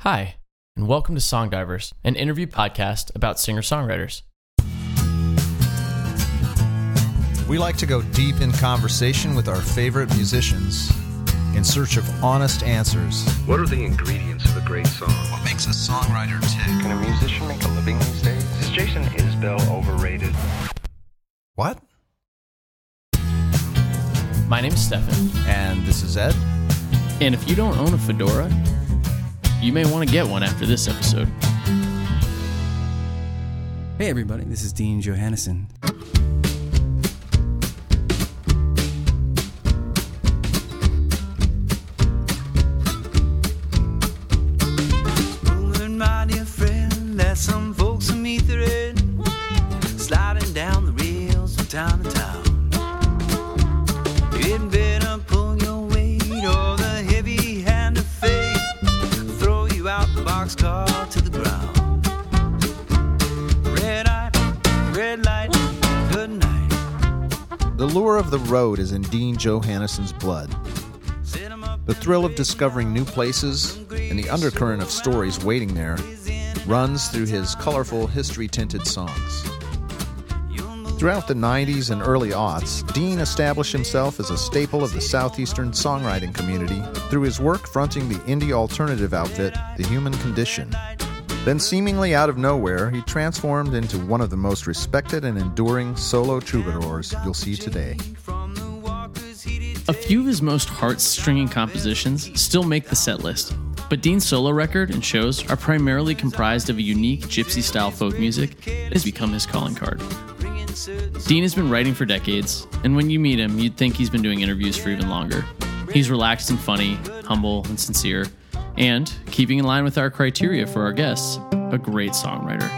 Hi, and welcome to Song Divers, an interview podcast about singer songwriters. We like to go deep in conversation with our favorite musicians in search of honest answers. What are the ingredients of a great song? What makes a songwriter tick? Can a musician make a living these days? Is Jason Isbell overrated? What? My name is Stefan, And this is Ed. and if you don't own a fedora, you may want to get one after this episode. Hey everybody, this is Dean Johannesson. Road is in Dean Johannesson's blood. The thrill of discovering new places and the undercurrent of stories waiting there runs through his colorful, history tinted songs. Throughout the 90s and early aughts, Dean established himself as a staple of the southeastern songwriting community through his work fronting the indie alternative outfit, The Human Condition. Then, seemingly out of nowhere, he transformed into one of the most respected and enduring solo troubadours you'll see today. A few of his most heart-stringing compositions still make the set list, but Dean's solo record and shows are primarily comprised of a unique gypsy-style folk music that has become his calling card. Dean has been writing for decades, and when you meet him, you'd think he's been doing interviews for even longer. He's relaxed and funny, humble and sincere, and, keeping in line with our criteria for our guests, a great songwriter.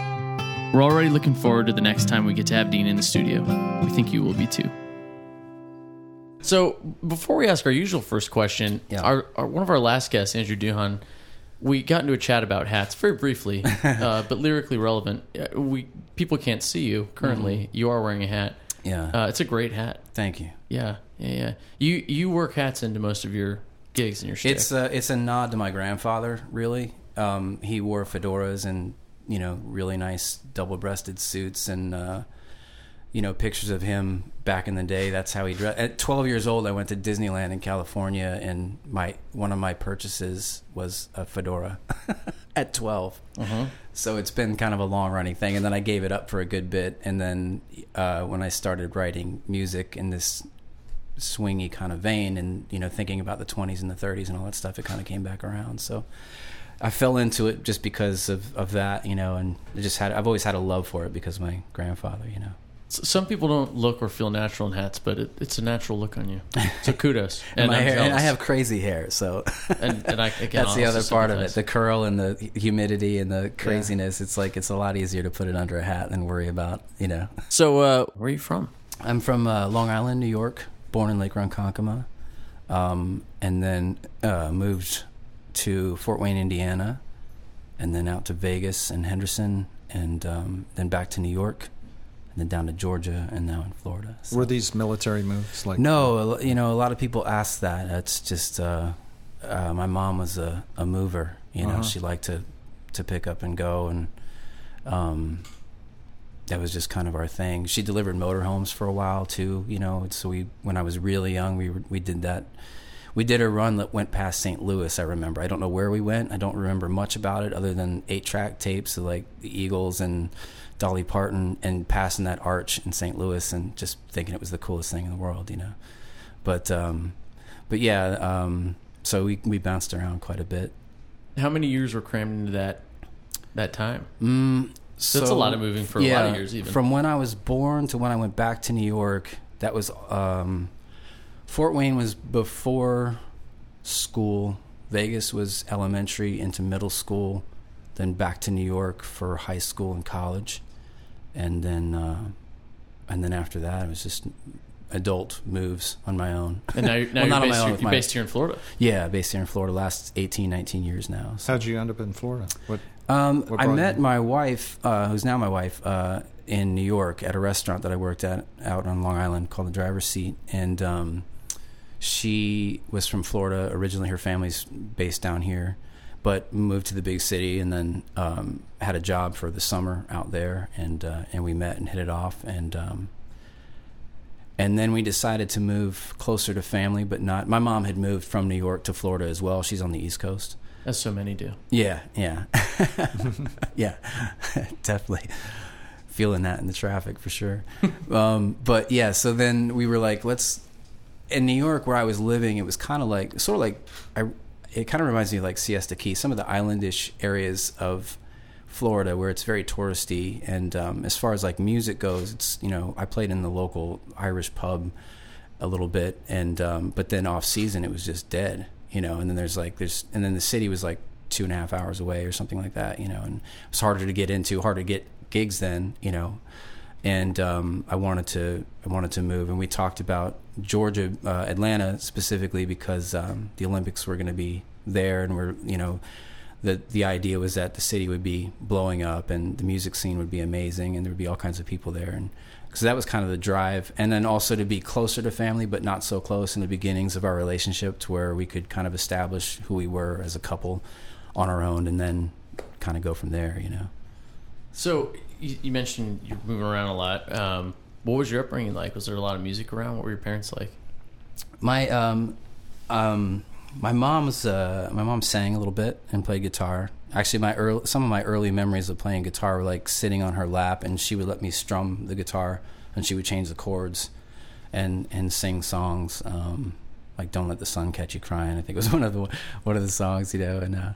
We're already looking forward to the next time we get to have Dean in the studio. We think you will be too. So, before we ask our usual first question, Yeah. our, our one of our last guests, Andrew Duhon, we got into a chat about hats very briefly, uh, but lyrically relevant. Uh, We people can't see you currently. You are wearing a hat. Yeah, Uh, it's a great hat. thank you. Yeah, yeah, yeah. You you work hats into most of your gigs and your shtick. It's a it's a nod to my grandfather. Really, um, he wore fedoras and you know really nice double breasted suits and uh, you know pictures of him back in the day. That's how he dressed. At 12 years old, I went to Disneyland in California, and my one of my purchases was a fedora. At 12, so it's been kind of a long running thing. And then I gave it up for a good bit, and then uh, when I started writing music in this swingy kind of vein and you know thinking about the 20s and the 30s and all that stuff it kind of came back around so i fell into it just because of, of that you know and I just had i've always had a love for it because my grandfather you know Some people don't look or feel natural in hats, but it, it's a natural look on you. So kudos. and, my hair, and i have crazy hair so. And, and I, can that's the other part of it the curl and the humidity and the craziness. It's like it's a lot easier to put it under a hat than worry about you know. So, uh, where are you from? I'm from uh, Long Island, New York, born in Lake Ronkonkoma, um, and then uh, moved to Fort Wayne, Indiana, and then out to Vegas and Henderson, and um, then back to New York, and then down to Georgia, and now in Florida. So- Were these military moves? Like no, you know, a lot of people ask that. It's just uh, uh, my mom was a, a mover. You know, Uh-huh. she liked to to pick up and go, and um, that was just kind of our thing. She delivered motorhomes for a while too. You know, so we when I was really young, we were, we did that. We did a run that went past St. Louis. I remember. I don't know where we went. I don't remember much about it other than eight track tapes of like the Eagles and Dolly Parton and passing that arch in St. Louis and just thinking it was the coolest thing in the world. You know, but um, but yeah. Um, so we we bounced around quite a bit. How many years were crammed into that that time? Mm, That's a lot of moving for a lot of years, even. From when I was born to when I went back to New York, that was um, Fort Wayne was before school. Vegas was elementary into middle school, then back to New York for high school and college, and then uh, and then after that, it was just adult moves on my own. And now, you're- now Well, you're, not on based, my own, here, with you're my- based here in Florida. Yeah, based here in Florida, last 18, 19 years now. So. How'd you end up in Florida? What? Um, What I met you? my wife, uh, who's now my wife, uh, in New York at a restaurant that I worked at out on Long Island called the Driver's Seat, and um, she was from Florida originally. Her family's based down here, but moved to the big city and then um, had a job for the summer out there, and uh, and we met and hit it off, and um, and then we decided to move closer to family, but not. My mom had moved from New York to Florida as well. She's on the East Coast. As so many do. Yeah, yeah, yeah, definitely feeling that in the traffic for sure. um, but yeah, so then we were like, let's. In New York, where I was living, it was kind of like sort of like I. It kind of reminds me of like Siesta Key, some of the islandish areas of Florida where it's very touristy. And um, as far as like music goes, it's you know I played in the local Irish pub a little bit, and um, but then off season it was just dead, you know. And then there's like there's and then the city was like two and a half hours away or something like that, you know. And it was harder to get into, harder to get gigs then, you know. And um, I wanted to I wanted to move, and we talked about Georgia, uh, Atlanta specifically because um, the Olympics were going to be there, and we're you know the the idea was that the city would be blowing up and the music scene would be amazing and there would be all kinds of people there. And so that was kind of the drive. And then also to be closer to family but not so close in the beginnings of our relationship to where we could kind of establish who we were as a couple on our own and then kind of go from there you know. So you, mentioned you're moving around a lot. Um, what was your upbringing like? Was there a lot of music around? What were your parents like? my um um my mom's uh my mom sang a little bit and played guitar actually my early some of my early memories of playing guitar were like sitting on her lap and she would let me strum the guitar and she would change the chords and and sing songs um like don't let the sun catch you crying i think was one of the one of the songs you know and uh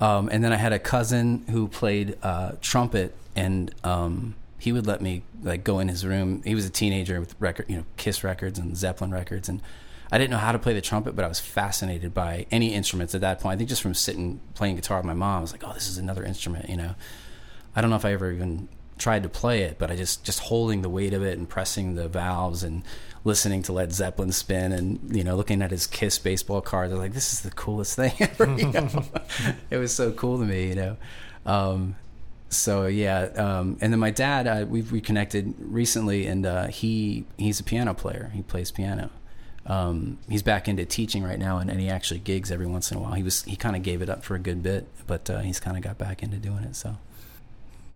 um and then i had a cousin who played uh trumpet and um he would let me like go in his room he was a teenager with record you know kiss records and zeppelin records and I didn't know how to play the trumpet, but I was fascinated by any instruments at that point. I think just from sitting playing guitar with my mom, I was like, "Oh, this is another instrument." You know, I don't know if I ever even tried to play it, but I just just holding the weight of it and pressing the valves and listening to Led Zeppelin spin and you know looking at his Kiss baseball. I was like, "This is the coolest thing ever." You know? it was so cool to me, you know. Um, so yeah, um, and then my dad, uh, we've reconnected recently, and uh, he he's a piano player. He plays piano um, he's back into teaching right now, and, and he actually gigs every once in a while. He was he kind of gave it up for a good bit, but uh, he's kind of got back into doing it. So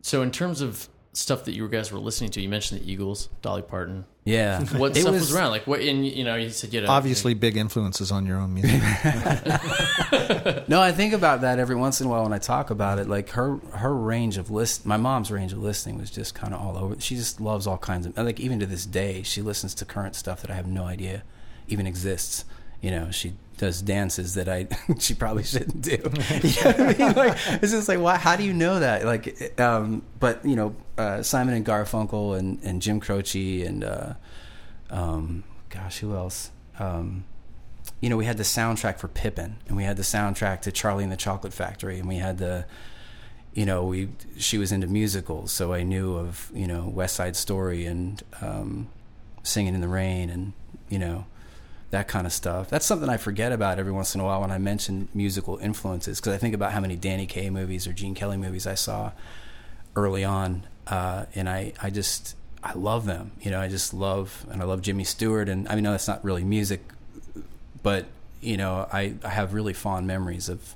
So in terms of stuff that you guys were listening to, you mentioned the Eagles, Dolly Parton. yeah, What It stuff was, around? Like what? And you know, you said you had a- Obviously, big influences on your own music. No, I think about that every once in a while when I talk about it. Like her her range of list, my mom's range of listening was just kind of all over. She just loves all kinds of like even to this day, she listens to current stuff that I have no idea even exists. You know, she does dances that I she probably shouldn't do. you know what I mean? Like it's just like, why? How do you know that? Like, um, but you know, uh, Simon and Garfunkel and and Jim Croce and uh, um, gosh, who else? Um, you know, we had the soundtrack for Pippin, and we had the soundtrack to Charlie and the Chocolate Factory, and we had the, you know, we she was into musicals, so I knew of you know West Side Story and um, Singing in the Rain, and you know that kind of stuff. That's something I forget about every once in a while when I mention musical influences, because I think about how many Danny Kaye movies or Gene Kelly movies I saw early on, uh, and I I just I love them. You know, I just love and I love Jimmy Stewart, and I mean, no, that's not really music but you know, I, I have really fond memories of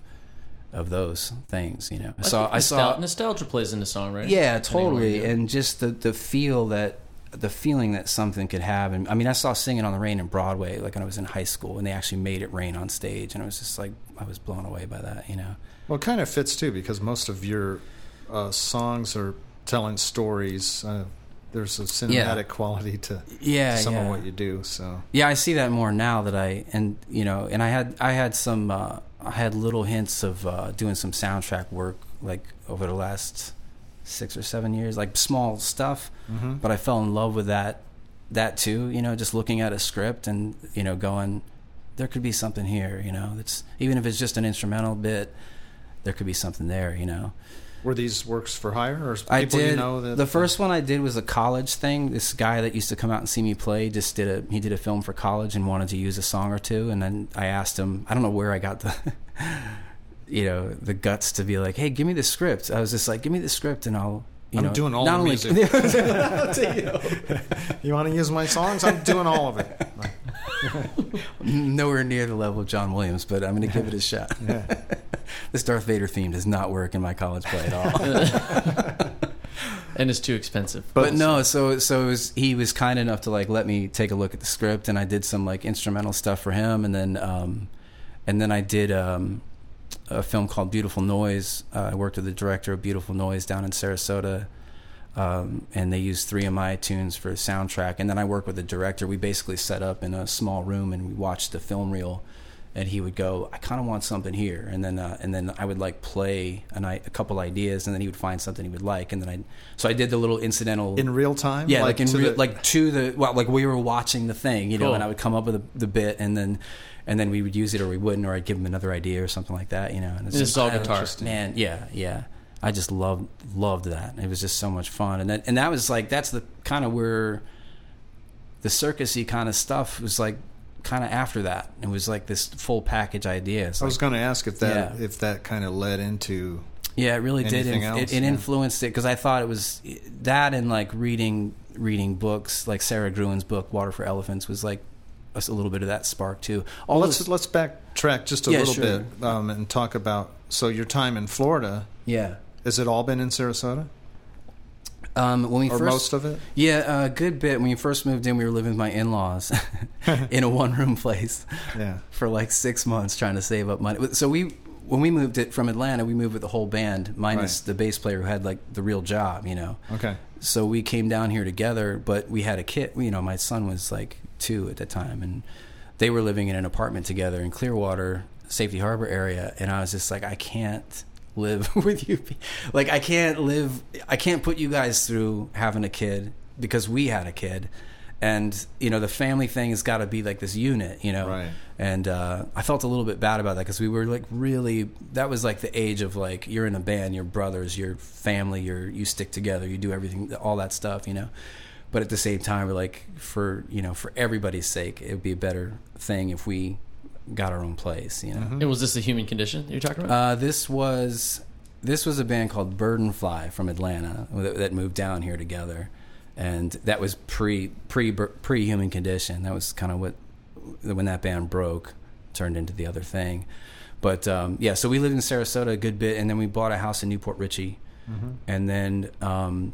of those things. You know, I saw I saw nostalgia, plays in the song, right? yeah, Depending on where totally, and just the the feel that the feeling that something could have. And I mean, I saw Singing on the Rain in Broadway, like when I was in high school, and they actually made it rain on stage, and I was just like, I was blown away by that. You know, well, it kind of fits too because most of your uh, songs are telling stories. Uh, there's a cinematic Yeah. quality to yeah, some yeah. of what you do. So Yeah, I see that more now that I and you know, and I had I had some uh, I had little hints of uh, doing some soundtrack work like over the last six or seven years, like small stuff. Mhm. But I fell in love with that that too. You know, just looking at a script and you know going, there could be something here. You know, that's even if it's just an instrumental bit, there could be something there. You know. were these works for hire or people I did. you know that the first one I did was a college thing. This guy that used to come out and see me play just did a he did a film for college and wanted to use a song or two. And then I asked him. I don't know where I got the, you know, the guts to be like, "Hey, give me the script." I was just like, "Give me the script, and I'll." You I'm know, doing all not the only, music. you want to use my songs? I'm doing all of it. nowhere near the level of John Williams, but I'm going to give it a shot. Yeah. this Darth Vader theme does not work in my college play at all. and it's too expensive. but no, so so it was, he was kind enough to like let me take a look at the script, and I did some like instrumental stuff for him, and then um, and then I did um, a film called Beautiful Noise. Uh, I worked with the director of Beautiful Noise down in Sarasota. Um, and they used three of my tunes for a soundtrack. And then I worked with the director. We basically set up in a small room and we watched the film reel. And he would go, "I kind of want something here," and then uh, and then I would like play a night, a couple ideas, and then he would find something he would like, and then I so I did the little incidental in real time. yeah, like, in to real, the- like to the well, like we were watching the thing, you know, and I would come up with the, the bit, and then and then we would use it or we wouldn't, or I'd give him another idea or something like that, you know. And This is all guitar. Man, yeah, yeah. I just loved loved that. It was just so much fun, and that and that was like that's the kind of where the circusy kind of stuff was like kind of after that. It was like this full package idea. It's I was like- going to ask if that Yeah. if that kind of led into Yeah, it really did. It, else? it, it Yeah. influenced it because I thought it was that and like reading reading books like Sara Gruen's book Water for Elephants was like a little bit of that spark too. All let's those- let's backtrack just a Yeah, little sure. bit um, and talk about so your time in Florida. yeah. Has it all been in Sarasota Um, when we or first most of it? yeah, a good bit. When we first moved in, we were living with my in laws in a one room place Yeah. for like six months trying to save up money. So we when we moved it from Atlanta, we moved with the whole band minus Right. the bass player who had like the real job, you know. Okay. so we came down here together but we had a kid you know my son was like two at the time and they were living in an apartment together in clearwater safety harbor area and i was just like i can't live with you like i can't live i can't put you guys through having a kid because we had a kid and you know the family thing has got to be like this unit you know Right. and uh, I felt a little bit bad about that because we were like really that was like the age of like you're in a band, you're brothers, you're family, you're you stick together, you do everything, all that stuff, you know. But at the same time, we're like for you know for everybody's sake, it would be a better thing if we got our own place, you know. And was this the human condition you're talking about? Uh, this was this was a band called Burdenfly from Atlanta that, that moved down here together, and that was pre pre pre human condition. That was kind of what when that band broke turned into the other thing. But um, yeah, so we lived in Sarasota a good bit, and then we bought a house in New Port Richey, and then. Um,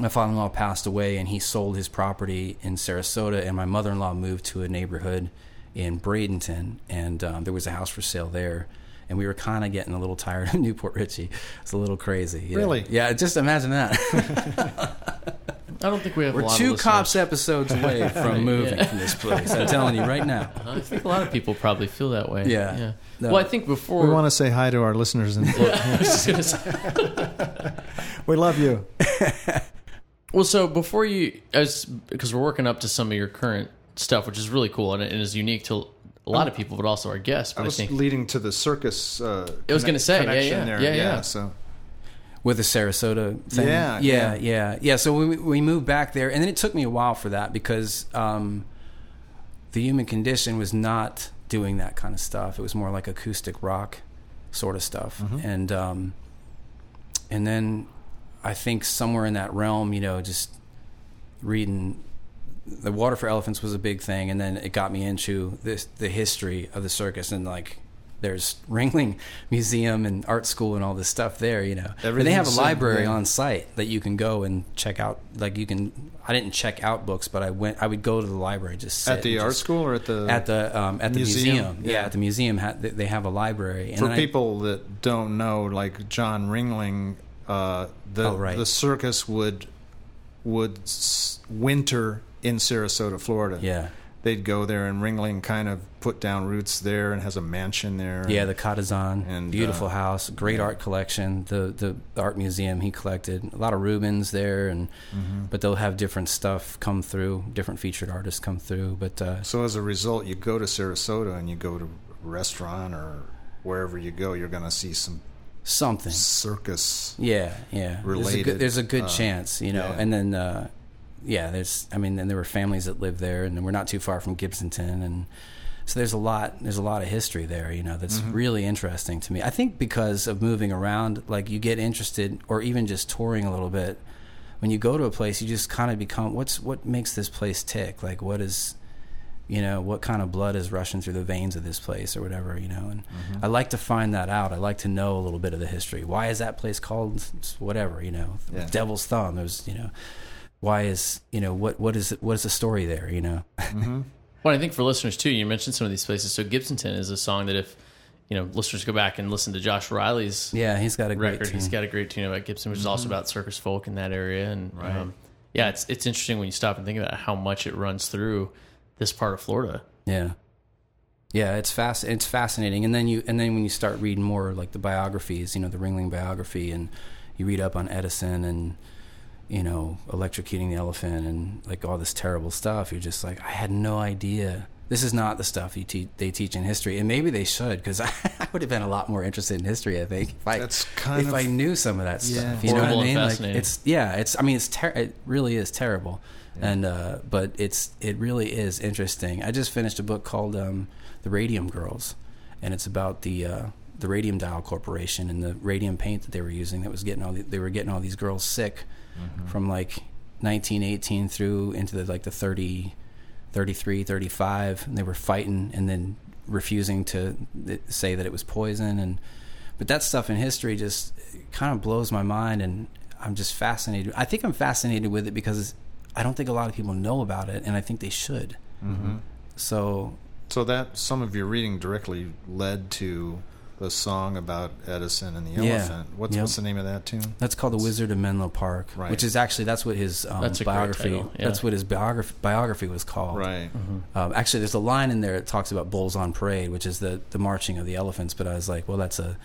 my father-in-law passed away and he sold his property in sarasota and my mother-in-law moved to a neighborhood in bradenton and um, there was a house for sale there and we were kind of getting a little tired of New Port Richey it's a little crazy yeah. Really? yeah just imagine that I don't think we have. we're lot two of cops episodes away from moving Yeah. from this place i'm telling you right now I think a lot of people probably feel that way. Yeah. yeah. No. Well, I think before We want to say hi to our listeners and I was just gonna say- we love you. Well, so before you, as because we're working up to some of your current stuff, which is really cool and is unique to a lot of people, but also our guests. But I I, was think leading to the circus. Uh, I was gonna say, yeah, connection yeah, there. yeah, yeah. So with the Sarasota thing. Yeah, yeah, yeah. yeah, yeah. So we we moved back there, and then it took me a while for that because um, the Human Condition was not doing that kind of stuff. It was more like acoustic rock sort of stuff, Mm-hmm. and um, and then I think somewhere in that realm, you know, just reading the Water for Elephants was a big thing, and then it got me into this the history of the circus and like. There's Ringling Museum and art school and all this stuff there, you know. And they have a library on site that you can go and check out. Like you can, I didn't check out books, but I went. I would go to the library just sit at the art just- school or at the at the um, at the Museum? museum. Yeah. Yeah. at the museum. They- have a library. And for then I- people that don't know, like John Ringling, uh, the Oh, right. the circus would would winter in Sarasota, Florida. yeah, they'd go there, and Ringling kind of put down roots there and has a mansion there. yeah, the Ca' d'Zan, And, beautiful uh, house, great yeah. art collection. The the art museum he collected a lot of Rubens there, and Mm-hmm. but they'll have different stuff come through, different featured artists come through. But uh, so as a result, you go to Sarasota and you go to a restaurant or wherever you go, you're going to see some something, circus. Yeah, yeah. There's a related, good, there's a good uh, chance, you know. yeah. And then, uh, yeah, there's. I mean, then there were families that lived there, and we're not too far from Gibsonton, and so there's a lot. There's a lot of history there, you know. That's Mm-hmm. really interesting to me. I think because of moving around, like you get interested, or even just touring a little bit. When you go to a place, you just kind of become what's what makes this place tick. Like, what is You know, what kind of blood is rushing through the veins of this place or whatever, you know. And Mm-hmm. I like to find that out. I like to know a little bit of the history. Why is that place called whatever, you know, Yeah. Devil's Thumb? There's, you know, why is, you know, what what is what is the story there, you know? Well, I think for listeners too, you mentioned some of these places. So Gibsonton is a song that if you know listeners go back and listen to Josh Riley's Yeah, he's got a great record, he's tune. got a great tune about Gibson, which is also about circus folk in that area. And Right. um, yeah, it's it's interesting when you stop and think about how much it runs through this part of Florida. Yeah. Yeah, it's fast. It's fascinating, and then you, and then when you start reading more like the biographies, you know, the Ringling biography, and you read up on Edison and you know, electrocuting the elephant and like all this terrible stuff. You're just like, I had no idea. This is not the stuff you te- they teach in history, and maybe they should because I, would have been a lot more interested in history. I think if I That's kind if of- I knew some of that stuff. Yeah. You know what I mean? Like fascinating. it's yeah, it's. I mean, it's ter- it really is terrible, and uh, but it's it really is interesting. I just finished a book called um, "The Radium Girls," and it's about the uh, the Radium Dial Corporation and the radium paint that they were using that was getting all the, they were getting all these girls sick Mm-hmm. from like 1918 through into the like the 30 33 35 and they were fighting and then refusing to eh, say that it was poison and but that stuff in history just eh, kind of blows my mind and i'm just fascinated i think i'm fascinated with it because i don't think a lot of people know about it and i think they should Mm-hmm. so So that some of your reading directly led to the song about Edison and the Yeah. elephant. What's Yep. what's the name of that tune? that's called the wizard of menlo park Right. which is actually that's what his um, That's a great biography title, yeah. that's what his biography biography was called Right. Um, actually, there's a line in there that talks about bulls on parade, which is the, the marching of the elephants. But I was like, well, that's a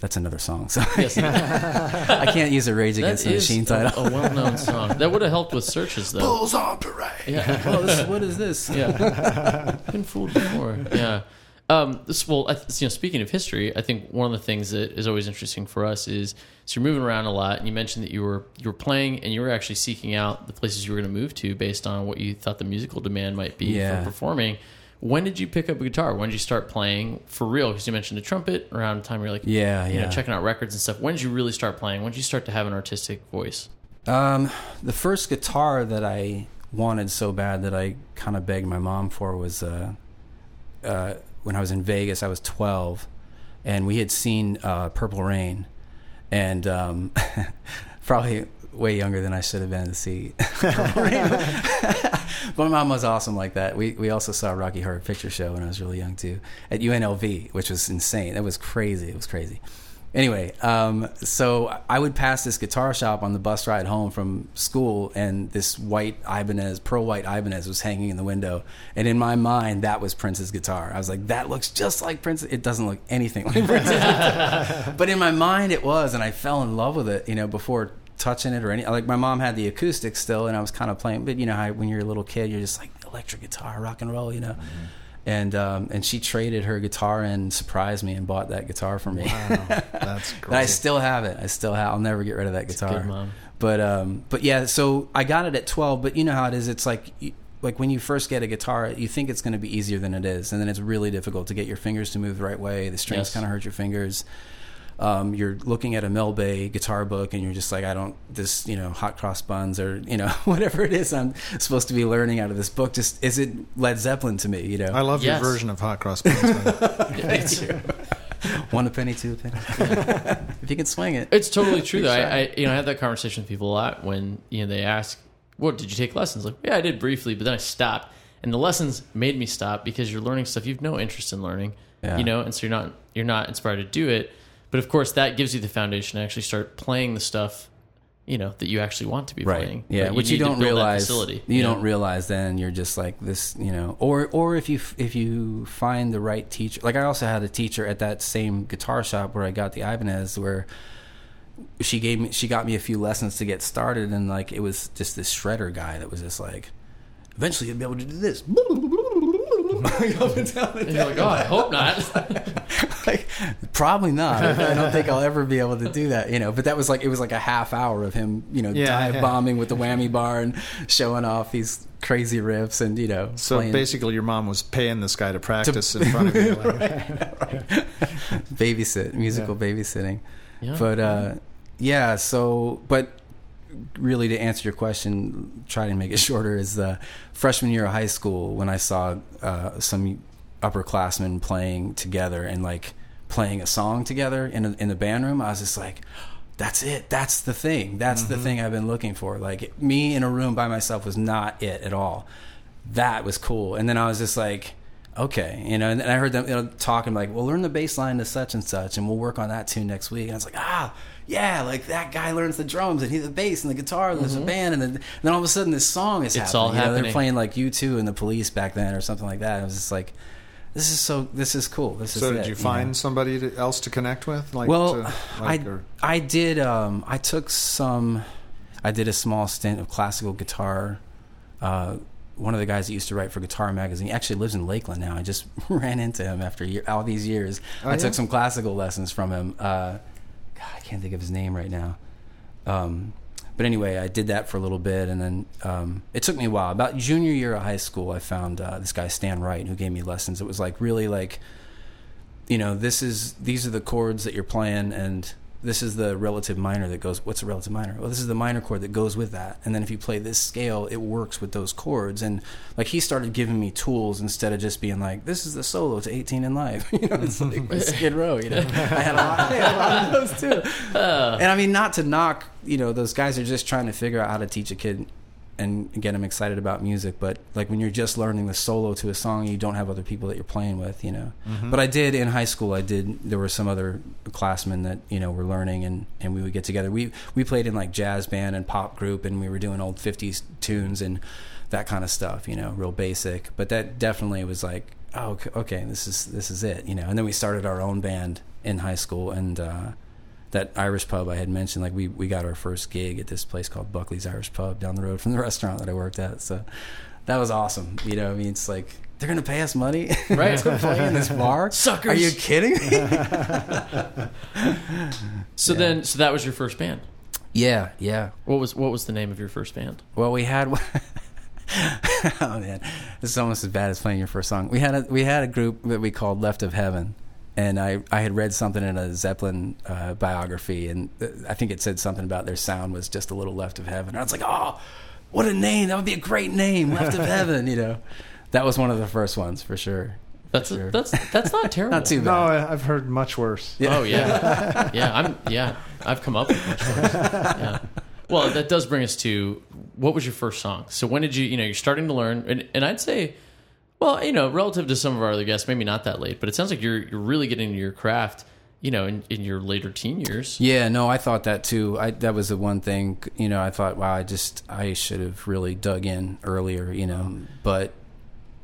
that's another song, so Yes, I can't use a Rage that Against the is Machine a, title. a well-known song. That would have helped with searches, though. Bulls on parade. Yeah. oh, this, what is this? yeah been fooled before yeah um this well I, you know speaking of history i think one of the things that is always interesting for us is so you're moving around a lot and you mentioned that you were you were playing and you were actually seeking out the places you were going to move to based on what you thought the musical demand might be Yeah. for performing. When did you pick up a guitar? When did you start playing? For real because you mentioned a trumpet around the time you're like Yeah, you know checking out records and stuff. When did you really start playing? When did you start to have an artistic voice? Um, the first guitar that I wanted so bad that I kind of begged my mom for was uh, uh, when I was in Vegas. I was 12, and we had seen uh, Purple Rain, and um, probably way younger than I should have been to see Purple Rain. but my mom was awesome like that. We we also saw Rocky Horror Picture Show when I was really young too at UNLV, which was insane. That was crazy. It was crazy. Anyway, um, so I would pass this guitar shop on the bus ride home from school, and this white Ibanez, pearl white Ibanez, was hanging in the window. And in my mind, that was Prince's guitar. I was like, "That looks just like Prince." It doesn't look anything like guitar, but in my mind, it was, and I fell in love with it. You know, before touching it or any like my mom had the acoustic still, and I was kind of playing. But you know, when you're a little kid, you're just like electric guitar, rock and roll. You know. And um, and she traded her guitar and surprised me and bought that guitar for me. Wow, that's But I still have it. I still have. I'll never get rid of that guitar. good mom. But um, but yeah. So I got it at twelve. But you know how it is. It's like like when you first get a guitar, you think it's going to be easier than it is, and then it's really difficult to get your fingers to move the right way. The strings Yes. kind of hurt your fingers. Um, you're looking at a Mel Bay guitar book, and you're just like, I don't this you know hot cross buns or you know whatever it is I'm supposed to be learning out of this book. Just is it Led Zeppelin to me? You know, I love Yes. your version of Hot Cross Buns. man. It's- one a penny, two a penny. if you can swing it. It's totally true though. I, I you know I have that conversation with people a lot when you know they ask, "What did you take lessons?" Like, yeah, I did briefly, but then I stopped, and the lessons made me stop because you're learning stuff you've no interest in learning, Yeah. you know, and so you're not you're not inspired to do it. But of course, that gives you the foundation to actually start playing the stuff, you know, that you actually want to be playing. Yeah, But which you need don't realize. Facility, you know? don't realize then you're just like this, you know. Or or if you if you find the right teacher. Like I also had a teacher at that same guitar shop where I got the Ibanez where she gave me she got me a few lessons to get started and like it was just this shredder guy that was just like eventually you'll be able to do this up and down the And you're like, oh, I hope not. like probably not. I don't think I'll ever be able to do that, you know. But that was like it was like a half hour of him, you know, Yeah, dive yeah. bombing with the whammy bar and showing off these crazy riffs and you know. So playing basically, your mom was paying this guy to practice in front of you. Like, babysit, musical babysitting. Yeah. But uh, yeah, so but really to answer your question, try to make it shorter. Is the freshman year of high school when I saw uh, some upperclassmen playing together and like playing a song together in a, in the band room. I was just like. That's it. That's the thing. That's the thing I've been looking for. Like me in a room by myself was not it at all. That was cool. And then I was just like, okay, you know. And, and I heard them you know, talking like, "Well, learn the bass line to such and such, and we'll work on that tune next week." And I was like, ah, yeah, like that guy learns the drums and he the bass and the guitar and there's a band, and then, and then all of a sudden this song is Mm-hmm. It's happening. all you know, happening. they're playing like U two and the Police back then or something like that. I was just like, this is so, this is cool. This is So it, did you know? find somebody to, else to connect with? Like, well, to, like, I or- I did. Um, I took some. I did a small stint of classical guitar. Uh, one of the guys that used to write for Guitar Magazine he actually lives in Lakeland now. I just ran into him after year, all these years. Oh, I yeah? took some classical lessons from him. Uh, I can't think of his name right now. Um, but anyway, I did that for a little bit, and then um, it took me a while. About junior year of high school, I found uh, this guy Stan Wright who gave me lessons. It was like really like you know, this is these are the chords that you're playing, and this is the relative minor that goes. What's a relative minor? Well, this is the minor chord that goes with that, and then if you play this scale, it works with those chords. And like he started giving me tools instead of just being like, "This is the solo to 18 and Life You know, it's like Skid Row. You know, I had a lot, I had a lot of those too. Uh. and I mean, not to knock, you know, those guys are just trying to figure out how to teach a kid and get them excited about music. But like when you're just learning the solo to a song, you don't have other people that you're playing with, you know. But I did in high school. I did. There were some other classmen that you know were learning, and and we would get together. We we played in like jazz band and pop group, and we were doing old '50s tunes and that kind of stuff, you know, real basic. But that definitely was like, oh, okay, okay, this is this is it, you know. And then we started our own band in high school, and. uh that Irish pub I had mentioned, like we, we got our first gig at this place called Buckley's Irish Pub down the road from the restaurant that I worked at. So that was awesome. You know, I mean, it's like they're gonna pay us money, Right. to play in this bar. Suckers. Are you kidding me? So then, so that was your first band. yeah, yeah. What was what was the name of your first band? Well, we had. oh man, this is almost as bad as playing your first song. We had a we had a group that we called Left of Heaven, and I I had read something in a Zeppelin uh, biography, and I think it said something about their sound was just a little left of heaven. And I was like, oh, what a name! That would be a great name, Left of Heaven. You know, that was one of the first ones for sure. That's Sure. that's that's not terrible. Not too No, bad. I- I've heard much worse. Oh yeah, yeah. I'm yeah. I've come up with much worse. Yeah. Well, that does bring us to what was your first song? So when did you you know you're starting to learn and, and I'd say, well you know relative to some of our other guests maybe not that late, but it sounds like you're you're really getting into your craft you know in, in your later teen years. Yeah, no, I thought that too. I that was the one thing, you know, I thought, wow, I just I should have really dug in earlier, you know. Mm-hmm. But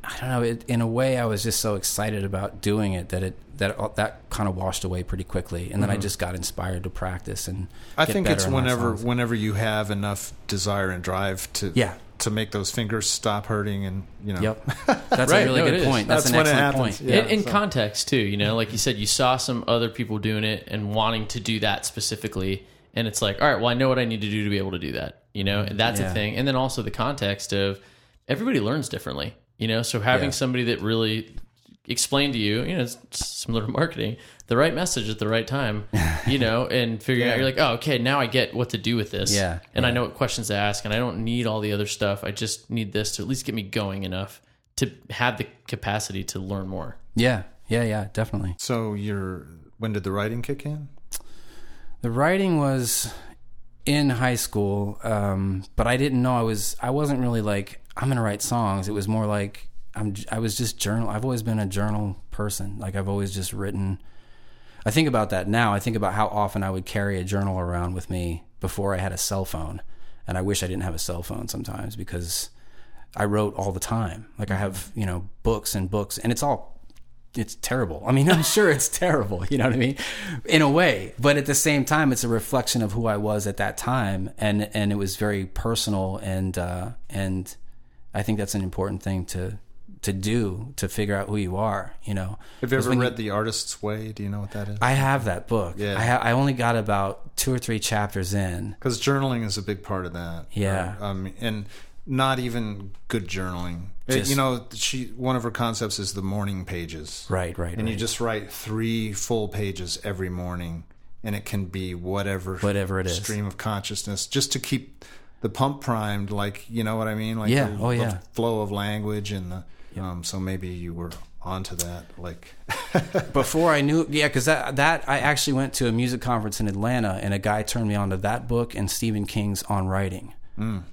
I don't know, it, in a way I was just so excited about doing it that it that that kind of washed away pretty quickly and then I mm-hmm. just got inspired to practice and I get think it's whenever whenever you have enough desire and drive to Yeah. To make those fingers stop hurting and you know Yep. That's Right, a really no, good point. That's, That's an when excellent happens. point. Yeah, in in so- context too, you know, like you said, you saw some other people doing it and wanting to do that specifically, and it's like, all right, well, I know what I need to do to be able to do that, you know, and that's Yeah. a thing. And then also the context of everybody learns differently, you know, so having Yeah. somebody that really explained to you, you know, it's similar to marketing, the right message at the right time, you know, and figuring out, you're like, oh, okay, now I get what to do with this, Yeah, and I know what questions to ask, and I don't need all the other stuff. I just need this to at least get me going enough to have the capacity to learn more. Yeah. Yeah, yeah, definitely. so you're when did the writing kick in The writing was in high school, um, but I didn't know I was. I wasn't really like I'm gonna write songs. It was more like I'm. I was just journal. I've always been a journal person. Like I've always just written. I think about that now. I think about how often I would carry a journal around with me before I had a cell phone, and I wish I didn't have a cell phone sometimes because I wrote all the time. Like I have, you know, books and books, and it's all it's terrible. I mean, I'm sure it's terrible, you know what I mean? In a way, but at the same time it's a reflection of who I was at that time and and it was very personal and uh and I think that's an important thing to to do to figure out who you are, you know. have you ever read the artist's way do you know what that is I have that book. Yeah. I ha- I only got about 2 or 3 chapters in. because journaling is a big part of that Yeah. right? um and not even good journaling Just- you know she one of her concepts is the morning pages Right, right. and you just write three full pages every morning and it can be whatever Whatever it is. stream of consciousness, just to keep the pump primed. Like you know what I mean? Like Yeah. the, Oh, the yeah. flow of language and the. Um, so maybe you were onto that. Like before I knew, yeah, because that that I actually went to a music conference in Atlanta, and a guy turned me on to that book and Stephen King's On Writing.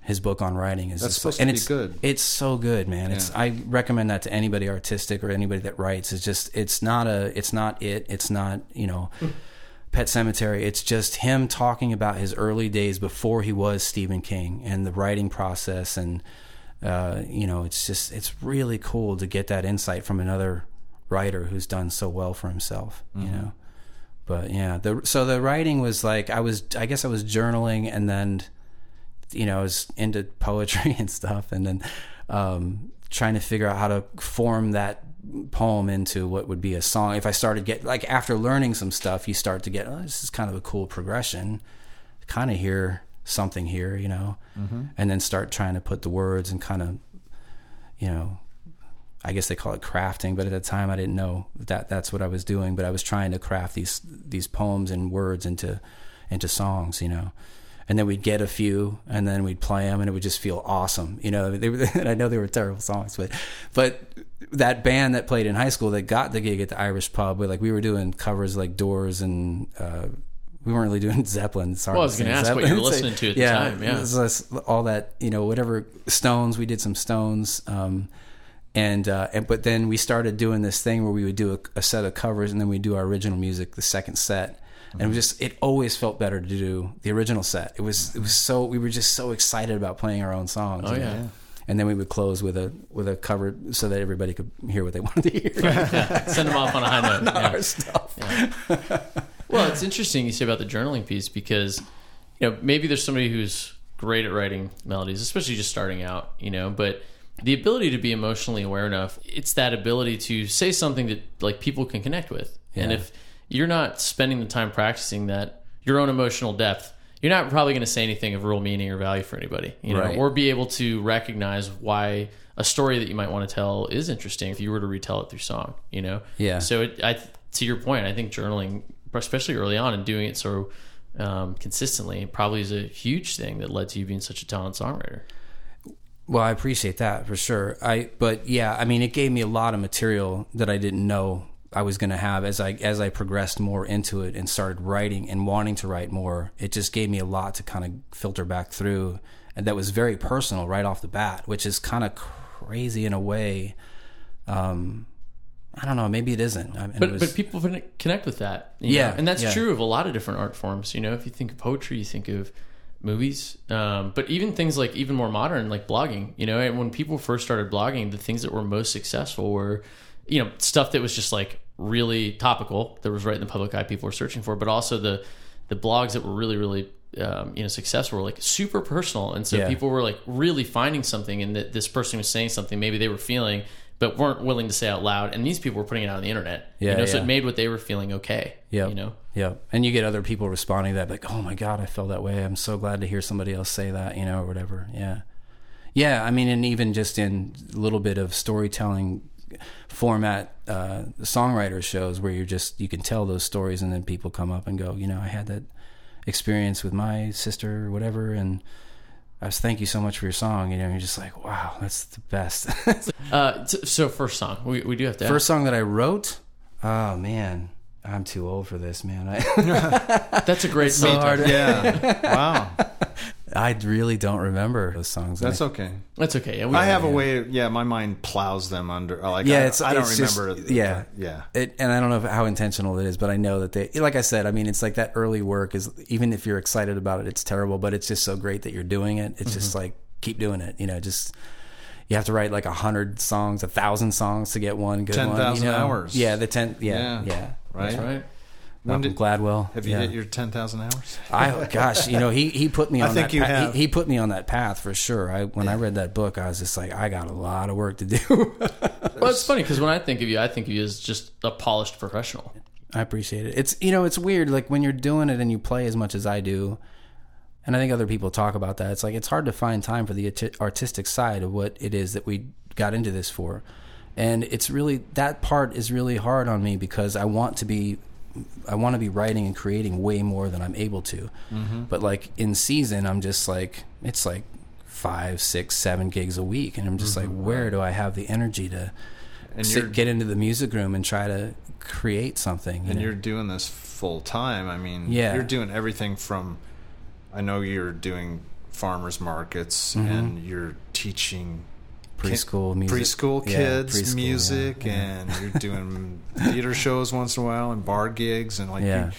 His book on writing is Mm. That's supposed and to be it's, good. It's so good, man. It's I recommend that to anybody artistic or anybody that writes. It's just it's not a it's not it. It's not you know. Pet Sematary. It's just him talking about his early days before he was Stephen King and the writing process, and uh, you know, it's just it's really cool to get that insight from another writer who's done so well for himself. You know, but yeah, the so the writing was like I was I guess I was journaling and then you know I was into poetry and stuff, and then um, trying to figure out how to form that poem into what would be a song. If I started get like after learning some stuff, you start to get oh, this is kind of a cool progression. Kind of hear something here, you know, and then start trying to put the words and kind of, you know, I guess they call it crafting, but at the time I didn't know that that's what I was doing. But I was trying to craft these these poems and words into into songs, you know. And then we'd get a few, and then we'd play them, and it would just feel awesome, you know. They were, and I know they were terrible songs, but but that band that played in high school that got the gig at the Irish pub, we like we were doing covers like Doors and. Uh, we weren't really doing Zeppelin. Sorry, Well, I was gonna ask what you were listening to at the time, yeah. it was all that you know, whatever Stones. We did some Stones, um, and uh, and but then we started doing this thing where we would do a, a set of covers, and then we do our original music, the second set. And it was just it always felt better to do the original set. It was it was so we were just so excited about playing our own songs. Oh, yeah. And then we would close with a with a cover so that everybody could hear what they wanted to hear. Send them off on a high note. Not Yeah. our stuff. Well, it's interesting you say about the journaling piece because you know maybe there's somebody who's great at writing melodies, especially just starting out. You know, but the ability to be emotionally aware enough, it's that ability to say something that like people can connect with. And if you're not spending the time practicing that your own emotional depth, you're not probably going to say anything of real meaning or value for anybody. You know, Right. or be able to recognize why a story that you might want to tell is interesting if you were to retell it through song. You know. Yeah. So it, I, to your point, I think journaling, especially early on, and doing it so um, consistently, probably is a huge thing that led to you being such a talented songwriter. Well, I appreciate that for sure. I but yeah, I mean, it gave me a lot of material that I didn't know I was going to have as I as I progressed more into it and started writing and wanting to write more. It just gave me a lot to kind of filter back through, and that was very personal right off the bat, which is kind of crazy in a way. Um, I don't know. Maybe it isn't. I mean, But it was, but people connect with that. you Yeah, know? and that's yeah. true of a lot of different art forms. You know, if you think of poetry, you think of movies, um, but even things like even more modern, like blogging. You know, and when people first started blogging, the things that were most successful were, you know, stuff that was just like really topical, that was right in the public eye, people were searching for, but also the the blogs that were really really um, you know successful were like super personal, and so Yeah. people were like really finding something, and that this person was saying something maybe they were feeling. But weren't willing to say out loud, and these people were putting it out on the internet. Yeah, you know, so it made what they were feeling okay. Yeah. you know. Yeah. And you get other people responding to that like, "Oh my god, I felt that way. I'm so glad to hear somebody else say that," you know, or whatever. Yeah. Yeah, I mean, and even just in a little bit of storytelling format, uh, songwriter shows where you're just you can tell those stories, and then people come up and go, you know, I had that experience with my sister or whatever, and I was thank you so much for your song. You know, you're just like, wow, that's the best. Uh, so first song, we, we do have to. First song that I wrote, oh man, I'm too old for this, man. I. that's a great song. yeah. Wow. I really don't remember those songs. That's okay. That's okay. Yeah, we, I have a way. Yeah, my mind plows them under. Like, Yeah, I, it's- I don't it's just- remember. yeah. yeah. It, and I don't know how intentional it is, but I know that they, like I said, I mean, it's like that early work is even if you're excited about it, it's terrible, but it's just so great that you're doing it. It's Mm-hmm. just like keep doing it. You know, just you have to write like a hundred songs, a thousand songs to get one good one. you 10,000 know? hours. Yeah, the ten. Yeah, Yeah. yeah. Right. That's right. When Malcolm did- Gladwell. Have you yeah. hit your ten thousand hours? I gosh, you know, he he put me On I on think that you pa- have. He, he put me on that path for sure. I when I read that book, I was just like, I got a lot of work to do. Well, it's funny because when I think of you, I think of you as just a polished professional. I appreciate it. It's you know, it's weird like when you're doing it and you play as much as I do. And I think other people talk about that. It's like it's hard to find time for the artistic side of what it is that we got into this for. And it's really that part is really hard on me because I want to be I want to be writing and creating way more than I'm able to. Mm-hmm. But like in season, I'm just like it's like five, six, seven gigs a week, and I'm just like, where do I have the energy to Mm-hmm. And sit, get into the music room and try to create something? you and know? you're doing this full time. I mean, Yeah. you're doing everything from. I know you're doing farmers markets Mhm. and you're teaching preschool music, preschool Yeah, kids preschool, music, yeah. and you're doing theater shows once in a while and bar gigs and like Yeah. you-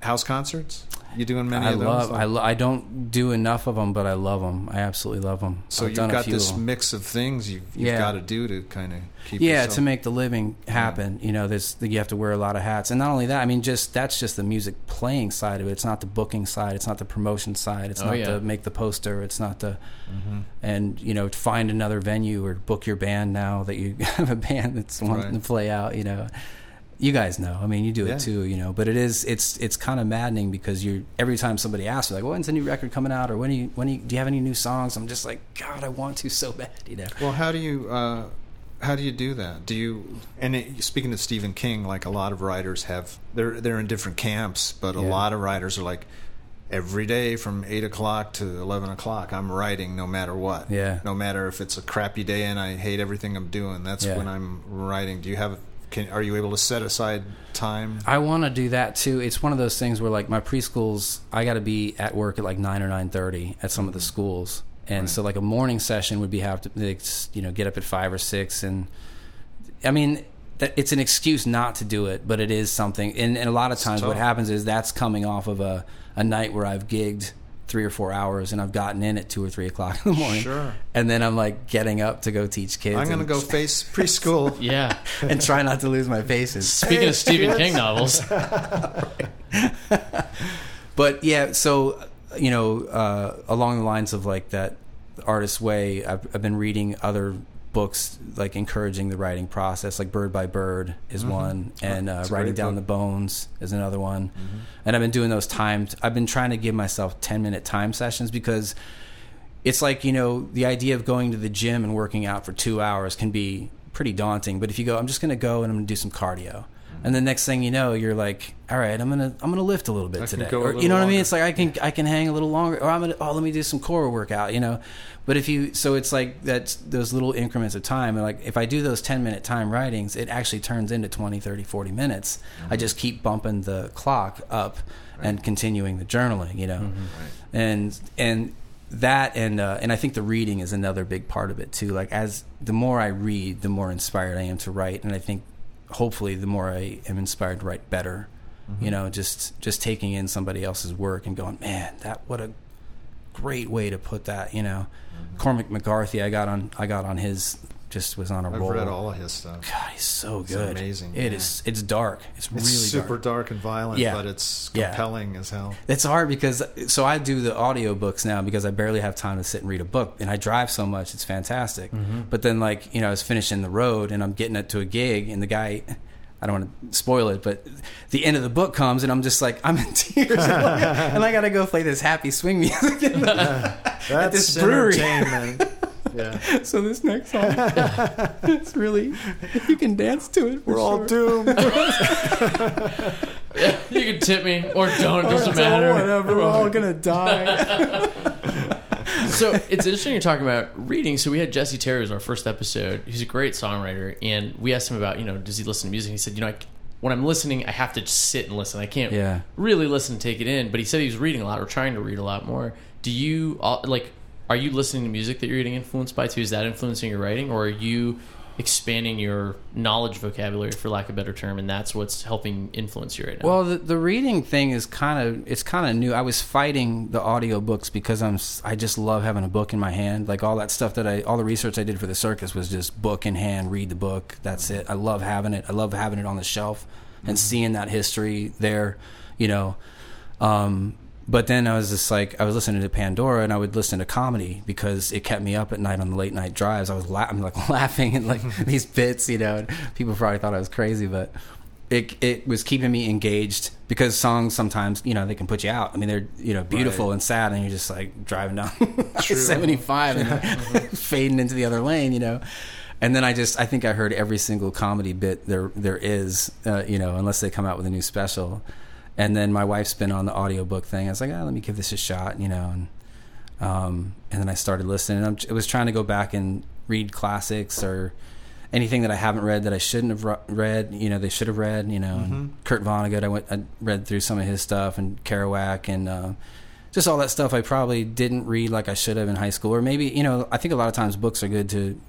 house concerts. You doing many I of those? love. Like- I, lo- I don't do enough of them, but I love them. I absolutely love them. so I've you've done a got this mix of things you've, you've Yeah. got to do to kind of keep. yeah yourself- to make the living happen you know you have to wear a lot of hats and not only that i mean just that's just the music playing side of it it's not the booking side it's not the promotion side it's Oh, not yeah. the make the poster it's not the Mm-hmm. and you know find another venue or book your band now that you have a band that's wanting Right. to play out you know you guys know i mean you do Yeah. it too you know but it is it's it's kind of maddening because you're every time somebody asks you like when's the new record coming out or when do you when do you, do you have any new songs i'm just like god i want to so bad you know Well, how do you uh, how do you do that? Do you and it, speaking of Stephen King, like a lot of writers have they're they're in different camps, but a lot of writers are like every day from eight o'clock to eleven o'clock, I'm writing no matter what. Yeah. No matter if it's a crappy day and I hate everything I'm doing. That's Yeah. when I'm writing. Do you have? Can are you able to set aside time? I want to do that too. It's one of those things where like my preschools, I got to be at work at like nine or nine thirty at some of the schools, and so like a morning session would be have to you know get up at five or six, and I mean that it's an excuse not to do it, but it is something. And, and a lot of times what happens is that's coming off of a a night where I've gigged three or four hours and I've gotten in at two or three o'clock in the morning, Sure. and then I'm like getting up to go teach kids. I'm going to go face preschool. Yeah. and try not to lose my faces. Speaking of Stephen King novels, but yeah so you know uh, along the lines of like that artist's way I've, I've been reading other books like encouraging the writing process like bird by bird is one and uh, writing down book. the bones is another one. And i've been doing those timed i've been trying to give myself 10 minute time sessions because it's like you know the idea of going to the gym and working out for two hours can be pretty daunting. But if you go i'm just going to go and i'm going to do some cardio and the next thing you know you're like all right i'm going to i'm to lift a little bit I today. or you know what i mean? it's like i can i can hang a little longer. Or i'm going to oh let me do some core workout you know? But if you so it's like that's those little increments of time. And like if i do those 10 minute time writings it actually turns into 20 30 40 minutes. Mm-hmm. i just keep bumping the clock up and continuing the journaling you know? Mm-hmm. and and that and uh, and I think the reading is another big part of it too. Like as the more I read, the more inspired I am to write, and I think hopefully the more I am inspired to write better. You mm-hmm. know, just just taking in somebody else's work and going, man, that what a great way to put that. You know, mm-hmm. Cormac McCarthy, I got on I got on his just was on a I've roll. read all of his stuff. God, he's so It's good. amazing, It yeah. is. It's dark. It's, It's really super dark. dark. and violent, Yeah. but it's Yeah. compelling as hell. It's hard because so I do the audiobooks now because I barely have time to sit and read a book and I drive so much it's fantastic. Mm-hmm. But then like, you know, I was finishing the road and I'm getting it to a gig and the guy I don't want to spoil it, but the end of the book comes and I'm just like I'm in tears and I got to go play this happy swing music in the- That's this brewery. entertainment. yeah. so this next song it's really you can dance to it. for We're all sure. doomed. you can tip me or don't. It doesn't matter. Whatever, we're all gonna die. So it's interesting you're talking about reading. So we had Jesse Terry was our first episode. He's a great songwriter, and we asked him about you know does he listen to music? He said you know I, when I'm listening, I have to just sit and listen. I can't Yeah. really listen and take it in. But he said he was reading a lot or trying to read a lot more. Do you uh, like? Are you listening to music that you're getting influenced by too? Is that influencing your writing, or are you expanding your knowledge vocabulary, for lack of a better term, and that's what's helping influence you right now? Well, the, the reading thing is kind of it's kind of new. I was fighting the audiobooks because I'm i just love having a book in my hand. Like all that stuff that I all the research I did for the circus was just book in hand, read the book. That's it. I love having it. I love having it on the shelf and seeing that history there, you know. Um but then I was just like I was listening to Pandora and I would listen to comedy because it kept me up at night on the late night drives. I was la- I'm like laughing at like these bits, you know. And people probably thought I was crazy, but it it was keeping me engaged because songs sometimes you know they can put you out. I mean they're you know beautiful Right. and sad, and you're just like driving down seventy five and fading into the other lane, you know. and then I just I think I heard every single comedy bit there there is, uh, you know, unless they come out with a new special. And then my wife's been on the audiobook thing. I was like, ah, let me give this a shot, you know. And um, and then I started listening. And I was trying to go back and read classics or anything that I haven't read that I shouldn't have read. You know, they should have read. You know, and Kurt Vonnegut. I went, I read through some of his stuff and Kerouac and uh, just all that stuff. I probably didn't read like I should have in high school, or maybe you know. I think a lot of times books are good to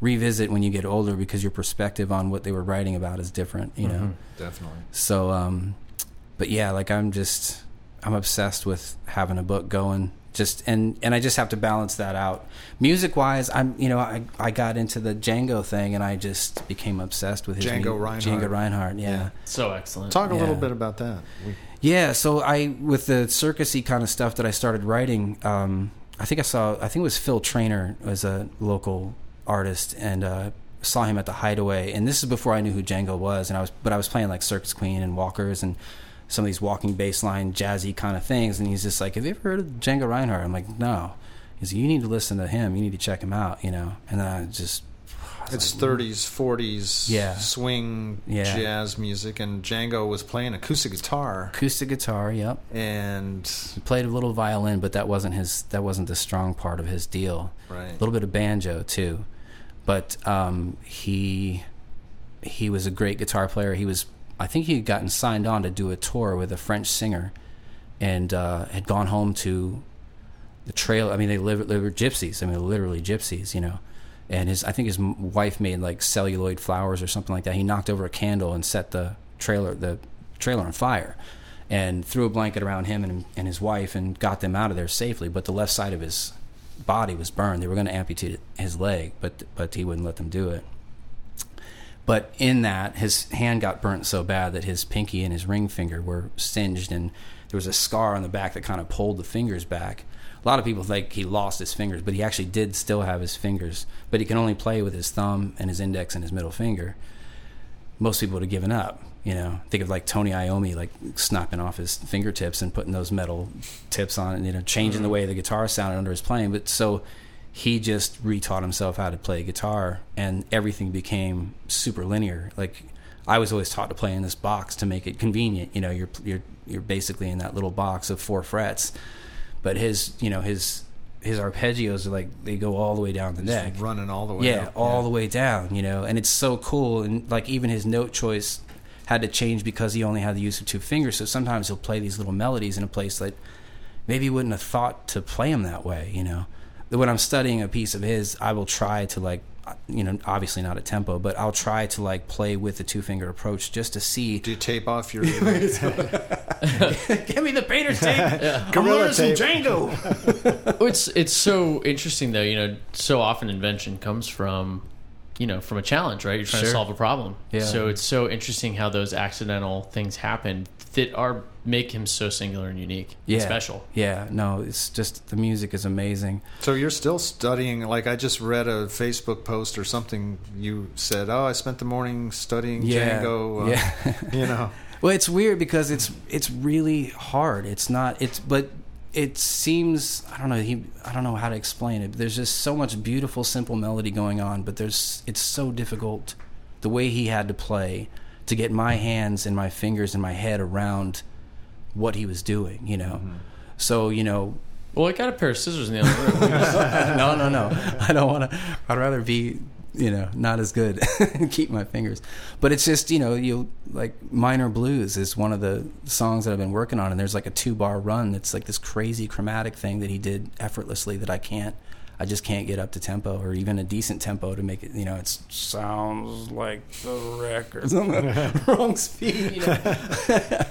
revisit when you get older because your perspective on what they were writing about is different. You know. Definitely. So, um, but yeah, like I'm just, I'm obsessed with having a book going. Just and and I just have to balance that out. Music wise, I'm you know I I got into the Django thing and I just became obsessed with his Django mu- Reinhardt. Django Reinhardt, yeah. Yeah. So excellent. Talk a little bit about that. We, Yeah, so I with the circusy kind of stuff that I started writing. Um, I think I saw. I think it was Phil Trainer was a local artist, and uh, saw him at the Hideaway. And this is before I knew who Django was. And I was, but I was playing like Circus Queen and Walkers and some of these walking bassline jazzy kind of things. And he's just like, "Have you ever heard of Django Reinhardt?" I'm like, "No." He's, like, "You need to listen to him. You need to check him out." You know. And then I just it's like, 30s, 40s Yeah. swing Yeah. jazz music, and Django was playing acoustic guitar, acoustic guitar. Yep. and He played a little violin, but that wasn't his. That wasn't the strong part of his deal. right. a little bit of banjo too, but um, he he was a great guitar player. He was, I think, he had gotten signed on to do a tour with a French singer, and uh, had gone home to the trail. I mean, they live they were gypsies. I mean, literally gypsies, you know. And his, I think his wife made like celluloid flowers or something like that. He knocked over a candle and set the trailer the trailer on fire, and threw a blanket around him and, and his wife and got them out of there safely. But the left side of his body was burned. They were going to amputate his leg, but but he wouldn't let them do it. But in that, his hand got burnt so bad that his pinky and his ring finger were singed, and there was a scar on the back that kind of pulled the fingers back. A lot of people think he lost his fingers, but he actually did still have his fingers, but he can only play with his thumb and his index and his middle finger. Most people would have given up. You know, think of like Tony Iommi, like snapping off his fingertips and putting those metal tips on, and you know, changing the mm-hmm. way the guitar sounded under his playing. But so he just retaught himself how to play guitar, and everything became super linear. Like I was always taught to play in this box to make it convenient. You know, you're you're you're basically in that little box of four frets, but his you know his his arpeggios are like they go all the way down the neck running all the way yeah up. all the way down you know and it's so cool and like even his note choice had to change because he only had the use of two fingers so sometimes he'll play these little melodies in a place that maybe he wouldn't have thought to play them that way you know when i'm studying a piece of his i will try to like you know obviously not at tempo but i'll try to like play with the two finger approach just to see Do you tape off your? give me the painter's tape i'm Gorilla learning some django it's it's so interesting though. You know, so often invention comes from you know from a challenge, right? You're trying to solve a problem. Yeah. So it's so interesting how those accidental things happen that are make him so singular and unique, yeah and special. yeah no it's just the music is amazing so you're still studying? Like I just read a Facebook post or something. You said, "Oh, I spent the morning studying Yeah. Django." Uh, Yeah. you know. Well, it's weird because it's it's really hard. It's not. It's but it seems I don't know. He I don't know how to explain it. There's just so much beautiful, simple melody going on, but there's it's so difficult the way he had to play to get my hands and my fingers and my head around what he was doing. You know, mm-hmm. so you know. Well, I got a pair of scissors in the other room. no, no, no. I don't want to. I'd rather be, you know, not as good and keep my fingers. But it's just, you know, you like minor blues is one of the songs that I've been working on, and there's like a two bar run that's like this crazy chromatic thing that he did effortlessly that I can't. I just can't get up to tempo or even a decent tempo to make it. You know, it sounds like the record's on the wrong speed. You know?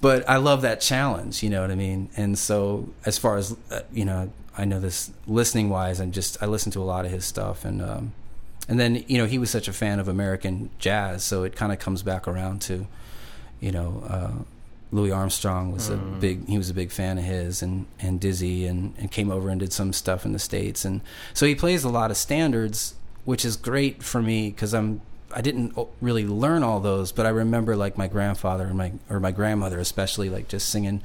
but I love that challenge, you know what I mean? And so as far as uh, you know, I know this listening wise, I'm just I listen to a lot of his stuff and um and then you know, he was such a fan of American jazz, so it kind of comes back around to you know, uh Louis Armstrong was a big he was a big fan of his and and Dizzy and and came over and did some stuff in the states and so he plays a lot of standards which is great for me cuz I'm I didn't really learn all those but I remember like my grandfather and my or my grandmother especially like just singing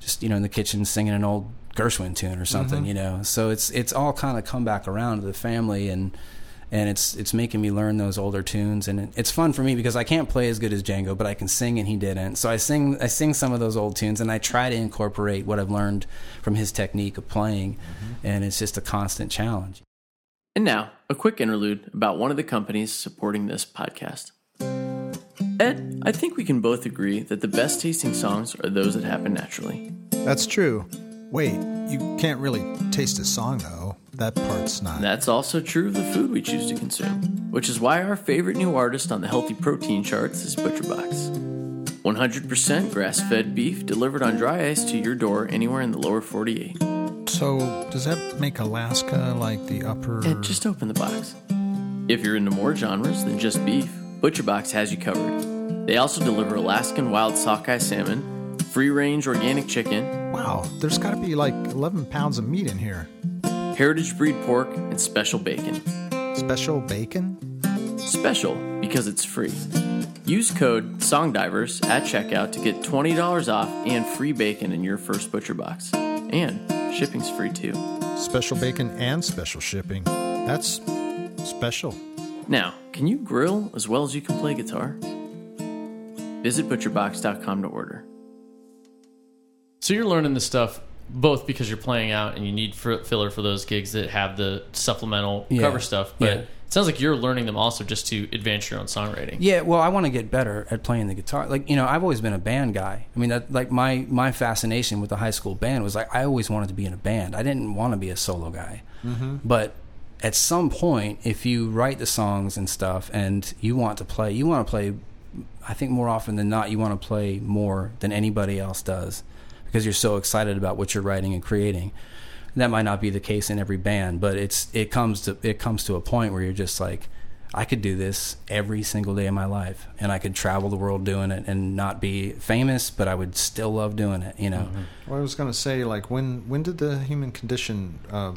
just you know in the kitchen singing an old Gershwin tune or something mm-hmm. you know? So it's it's all kind of come back around to the family and and it's it's making me learn those older tunes, and it's fun for me because I can't play as good as Django, but I can sing, and he didn't. So I sing I sing some of those old tunes, and I try to incorporate what I've learned from his technique of playing, mm-hmm. and it's just a constant challenge. And now, a quick interlude about one of the companies supporting this podcast. Ed, I think we can both agree that the best tasting songs are those that happen naturally. That's true. Wait, you can't really taste a song though. That part's not. That's also true of the food we choose to consume, which is why our favorite new artist on the healthy protein charts is ButcherBox. 100% grass fed beef delivered on dry ice to your door anywhere in the lower 48. So, does that make Alaska like the upper? Ed, just open the box. If you're into more genres than just beef, ButcherBox has you covered. They also deliver Alaskan wild sockeye salmon, free range organic chicken, Wow, there's got to be like 11 pounds of meat in here. heritage breed pork, and special bacon. Special bacon? Special because it's free. Use code SONGDIVERS at checkout to get $20 off and free bacon in your first butcher box. And shipping's free too. Special bacon and special shipping. That's special. Now, can you grill as well as you can play guitar? Visit butcherbox.com to order. So you're learning this stuff both because you're playing out and you need filler for those gigs that have the supplemental Yeah. cover stuff, but Yeah. It sounds like you're learning them also just to advance your own songwriting. Yeah, well, I want to get better at playing the guitar. Like, you know, I've always been a band guy. I mean, that, like my my fascination with the high school band was like I always wanted to be in a band. I didn't want to be a solo guy. Mm-hmm. But at some point, if you write the songs and stuff, and you want to play, you want to play. I think more often than not, you want to play more than anybody else does because you're so excited about what you're writing and creating. That might not be the case in every band, but it's it comes to it comes to a point where you're just like, I could do this every single day of my life, and I could travel the world doing it and not be famous, but I would still love doing it. You know, Well, I was going to say, like, when when did the human condition uh,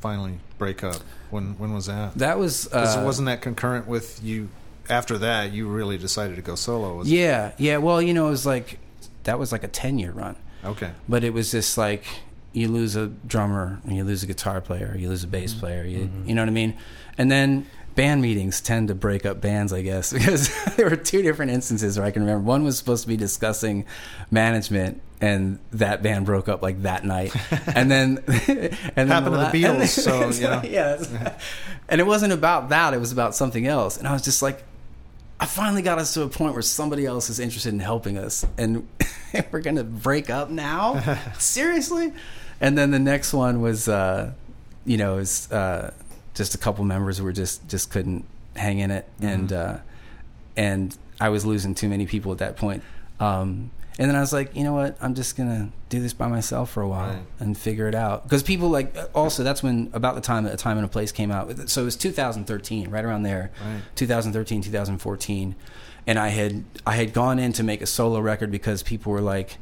finally break up? When when was that? that was 'Cause uh, wasn't that concurrent with you? After that, you really decided to go solo. Was yeah, yeah. Well, you know, it was like that was like a ten year run. Okay. but it was just like you lose a drummer and you lose a guitar player you lose a bass mm-hmm. player you, mm-hmm. you know what i mean? And then band meetings tend to break up bands i guess because there were two different instances where i can remember. One was supposed to be discussing management and that band broke up like that night. And then and then Happened to the Beatles, then- so, you know. yeah. That's- and it wasn't about that it was about something else. And i was just like I finally got us to a point where somebody else is interested in helping us, and we're gonna break up now. Seriously? And then the next one was, uh, you know, is uh, just a couple members were just just couldn't hang in it, and uh, and I was losing too many people at that point. Um, and then I was like, you know what? I'm just gonna do this by myself for a while Right. and figure it out. Because people like also that's when about the time that a time and a place came out. So it was 2013, right around there, Right. 2013, 2014, and I had I had gone in to make a solo record because people were like,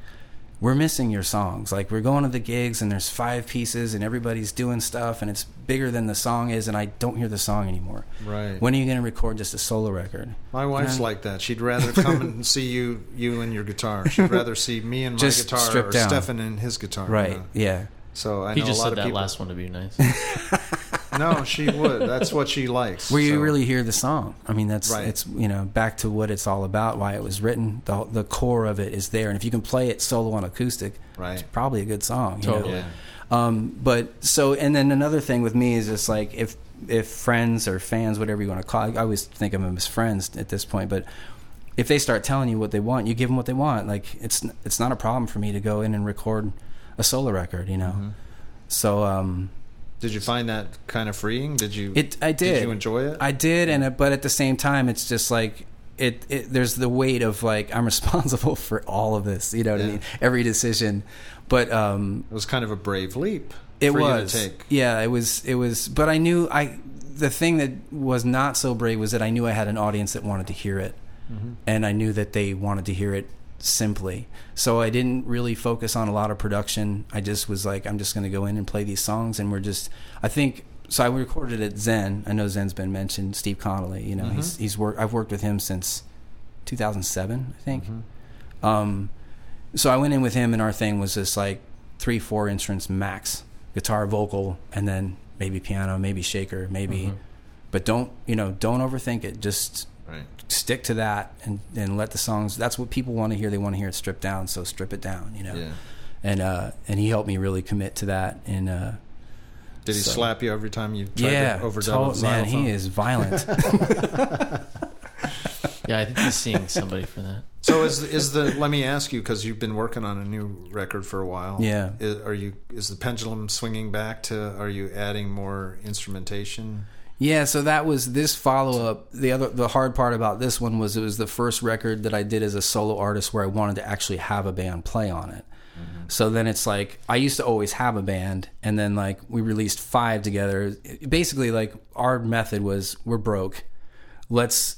"We're missing your songs. Like we're going to the gigs and there's five pieces and everybody's doing stuff and it's bigger than the song is and I don't hear the song anymore. Right. When are you going to record just a solo record?" My wife's Yeah. like that. She'd rather come and see you, you and your guitar. She'd rather see me and my Just guitar, stripped or down. Stefan and his guitar. you Right? know. Yeah. So I He know just a lot said of that people. last one to be nice. No, she would. That's what she likes. where you so- really hear the song. I mean, that's Right. it's you know back to what it's all about, why it was written. The the core of it is there, and if you can play it solo on acoustic, Right. it's probably a good song. you know? Totally. Yeah. Um, but so, and then another thing with me is just like if if friends or fans, whatever you want to call, it, I always think of them as friends at this point. But if they start telling you what they want, you give them what they want. Like it's it's not a problem for me to go in and record a solo record. You know. Mm-hmm. So um, Did you find that kind of freeing? Did you? it I did. Did you enjoy it? I did, and it, but at the same time, it's just like it, it. There's the weight of like I'm responsible for all of this. You know what I mean? Every decision. But um, it was kind of a brave leap. it was. You to take. Yeah, it was. It was. But I knew I. The thing that was not so brave was that I knew I had an audience that wanted to hear it, Mm-hmm. and I knew that they wanted to hear it simply. So I didn't really focus on a lot of production. I just was like, I'm just going to go in and play these songs, and we're just. I think so. I recorded at Zen. I know Zen's been mentioned. Steve Connolly. You know, Mm-hmm. he's he's worked. I've worked with him since 2007, I think. Mm-hmm. Um, so I went in with him, and our thing was just like three, four instruments max: guitar, vocal, and then maybe piano, maybe shaker, maybe but don't you know don't overthink it just Right. stick to that and and let the songs that's what people want to hear they want to hear it stripped down so strip it down you know Yeah. and uh and he helped me really commit to that and uh Did he So- slap you every time you tried yeah to overdub tell- a man he is violent Yeah, I think he's seeing somebody for that. So is is the let me ask you because you've been working on a new record for a while. Yeah. Is, are you is the pendulum swinging back to? Are you adding more instrumentation? Yeah, so that was this follow up. The other the hard part about this one was it was the first record that I did as a solo artist where I wanted to actually have a band play on it. Mm-hmm. So then it's like I used to always have a band and then like we released five together. Basically like our method was we're broke. Let's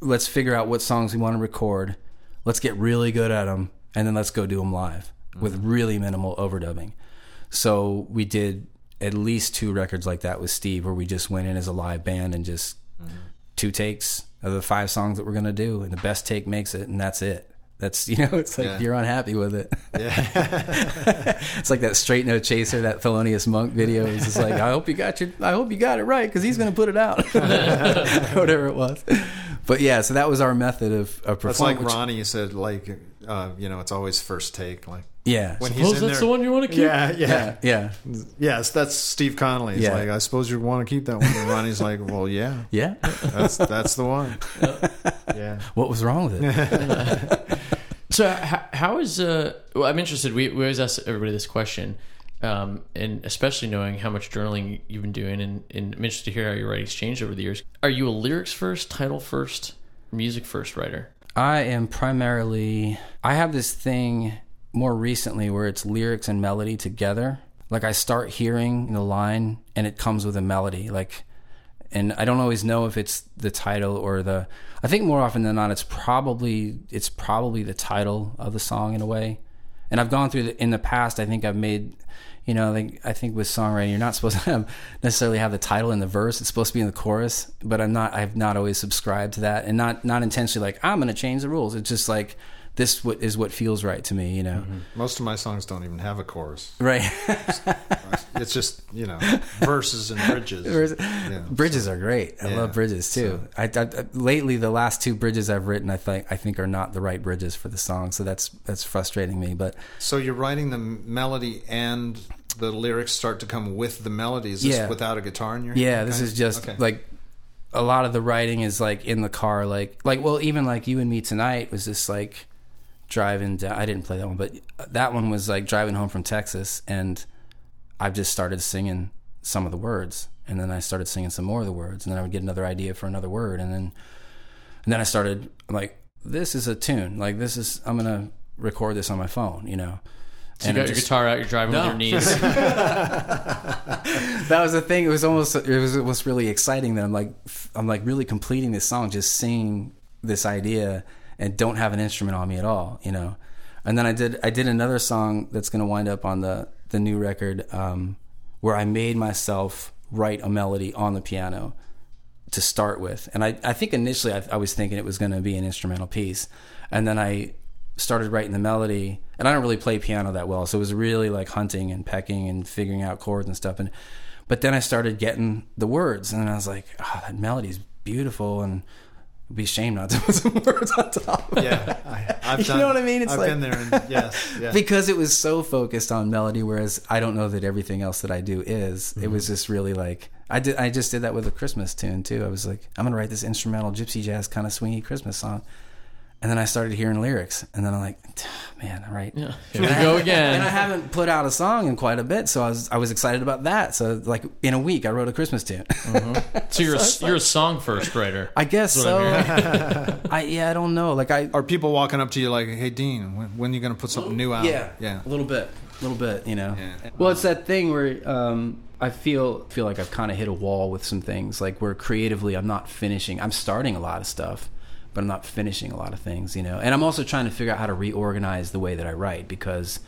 let's figure out what songs we want to record. Let's get really good at them and then let's go do them live with mm-hmm. really minimal overdubbing. So we did at least two records like that with Steve, where we just went in as a live band and just two takes of the five songs that we're gonna do, and the best take makes it, and that's it. That's you know, it's like Yeah. you're unhappy with it. Yeah. it's like that straight no chaser, that Thelonious Monk video. It's just like I hope you got your, I hope you got it right because he's gonna put it out, whatever it was. But yeah, so that was our method of, of That's like Ronnie said. Like uh, you know, it's always first take. Like yeah, when Suppose he's in that's there. the one you want to keep. Yeah, yeah, yeah, yeah, yes. That's Steve Connolly. He's Yeah. like, I suppose you want to keep that one. And Ronnie's like, Well, yeah, yeah. that's that's the one. Yeah. What was wrong with it? So how, how is uh? Well, I'm interested. We we always ask everybody this question, um, and especially knowing how much journaling you've been doing, and, and I'm interested to hear how your writing's changed over the years. Are you a lyrics first, title first, music first writer? I am primarily. I have this thing more recently where it's lyrics and melody together. Like I start hearing the line and it comes with a melody. Like, and I don't always know if it's the title or the. I think more often than not, it's probably it's probably the title of the song in a way. And I've gone through the, in the past. I think I've made. You know, like I think with songwriting, you're not supposed to have necessarily have the title in the verse. It's supposed to be in the chorus, but I'm not. I've not always subscribed to that, and not not intentionally like I'm going to change the rules. It's just like this what is what feels right to me. You know, mm-hmm. Most of my songs don't even have a chorus. right? It's just you know verses and bridges. Yeah. Bridges are great. I Yeah. love bridges too. I, I, I- lately the last two bridges I've written, I think I think are not the right bridges for the song. So that's that's frustrating me. But So you're writing the melody and the lyrics start to come with the melodies Yeah. without a guitar in your Yeah, hand? this Okay. is just Okay. like a lot of the writing is like in the car, like like well, even like you and me tonight was just like driving down. I didn't play that one, but that one was like driving home from Texas, and I've just started singing some of the words, and then I started singing some more of the words, and then I would get another idea for another word, and then and then I started like this is a tune, like this is I'm gonna record this on my phone, you know. So you got it your just- guitar out, you're driving with your knees. that was the thing. It was almost it was it was really exciting that I'm like I'm like really completing this song, just singing this idea and don't have an instrument on me at all, you know. And then I did I did another song that's going to wind up on the the new record um, where I made myself write a melody on the piano to start with. And I, I think initially I, I was thinking it was going to be an instrumental piece. And then I started writing the melody. And I don't really play piano that well. So it was really like hunting and pecking and figuring out chords and stuff. And But then I started getting the words. And I was like, oh, that melody's beautiful. And it'd be a shame not to put some words on top of yeah, I, I've You know what I mean? It's I've like- been there. And, yes, yeah. because it was so focused on melody whereas i don't know that everything else that i do is it Mm-hmm. was just really like i did i just did that with a christmas tune too i was like i'm gonna write this instrumental gypsy jazz kind of swingy christmas song and then i started hearing lyrics and then i'm like man all right Yeah. Here we go again. and I haven't put out a song in quite a bit, so I was I was excited about that. So like in a week, I wrote a Christmas tune. So you're a, you're a song first writer. I guess so. I yeah, I don't know. Like I Are people walking up to you like, "Hey, Dean, when, when are you going to put something new out?" Yeah, yeah. a little bit, a little bit. You know. Yeah. Well, it's that thing where um, I feel feel like I've kind of hit a wall with some things. Like where creatively, I'm not finishing. I'm starting a lot of stuff, but I'm not finishing a lot of things. You know. And I'm also trying to figure out how to reorganize the way that I write because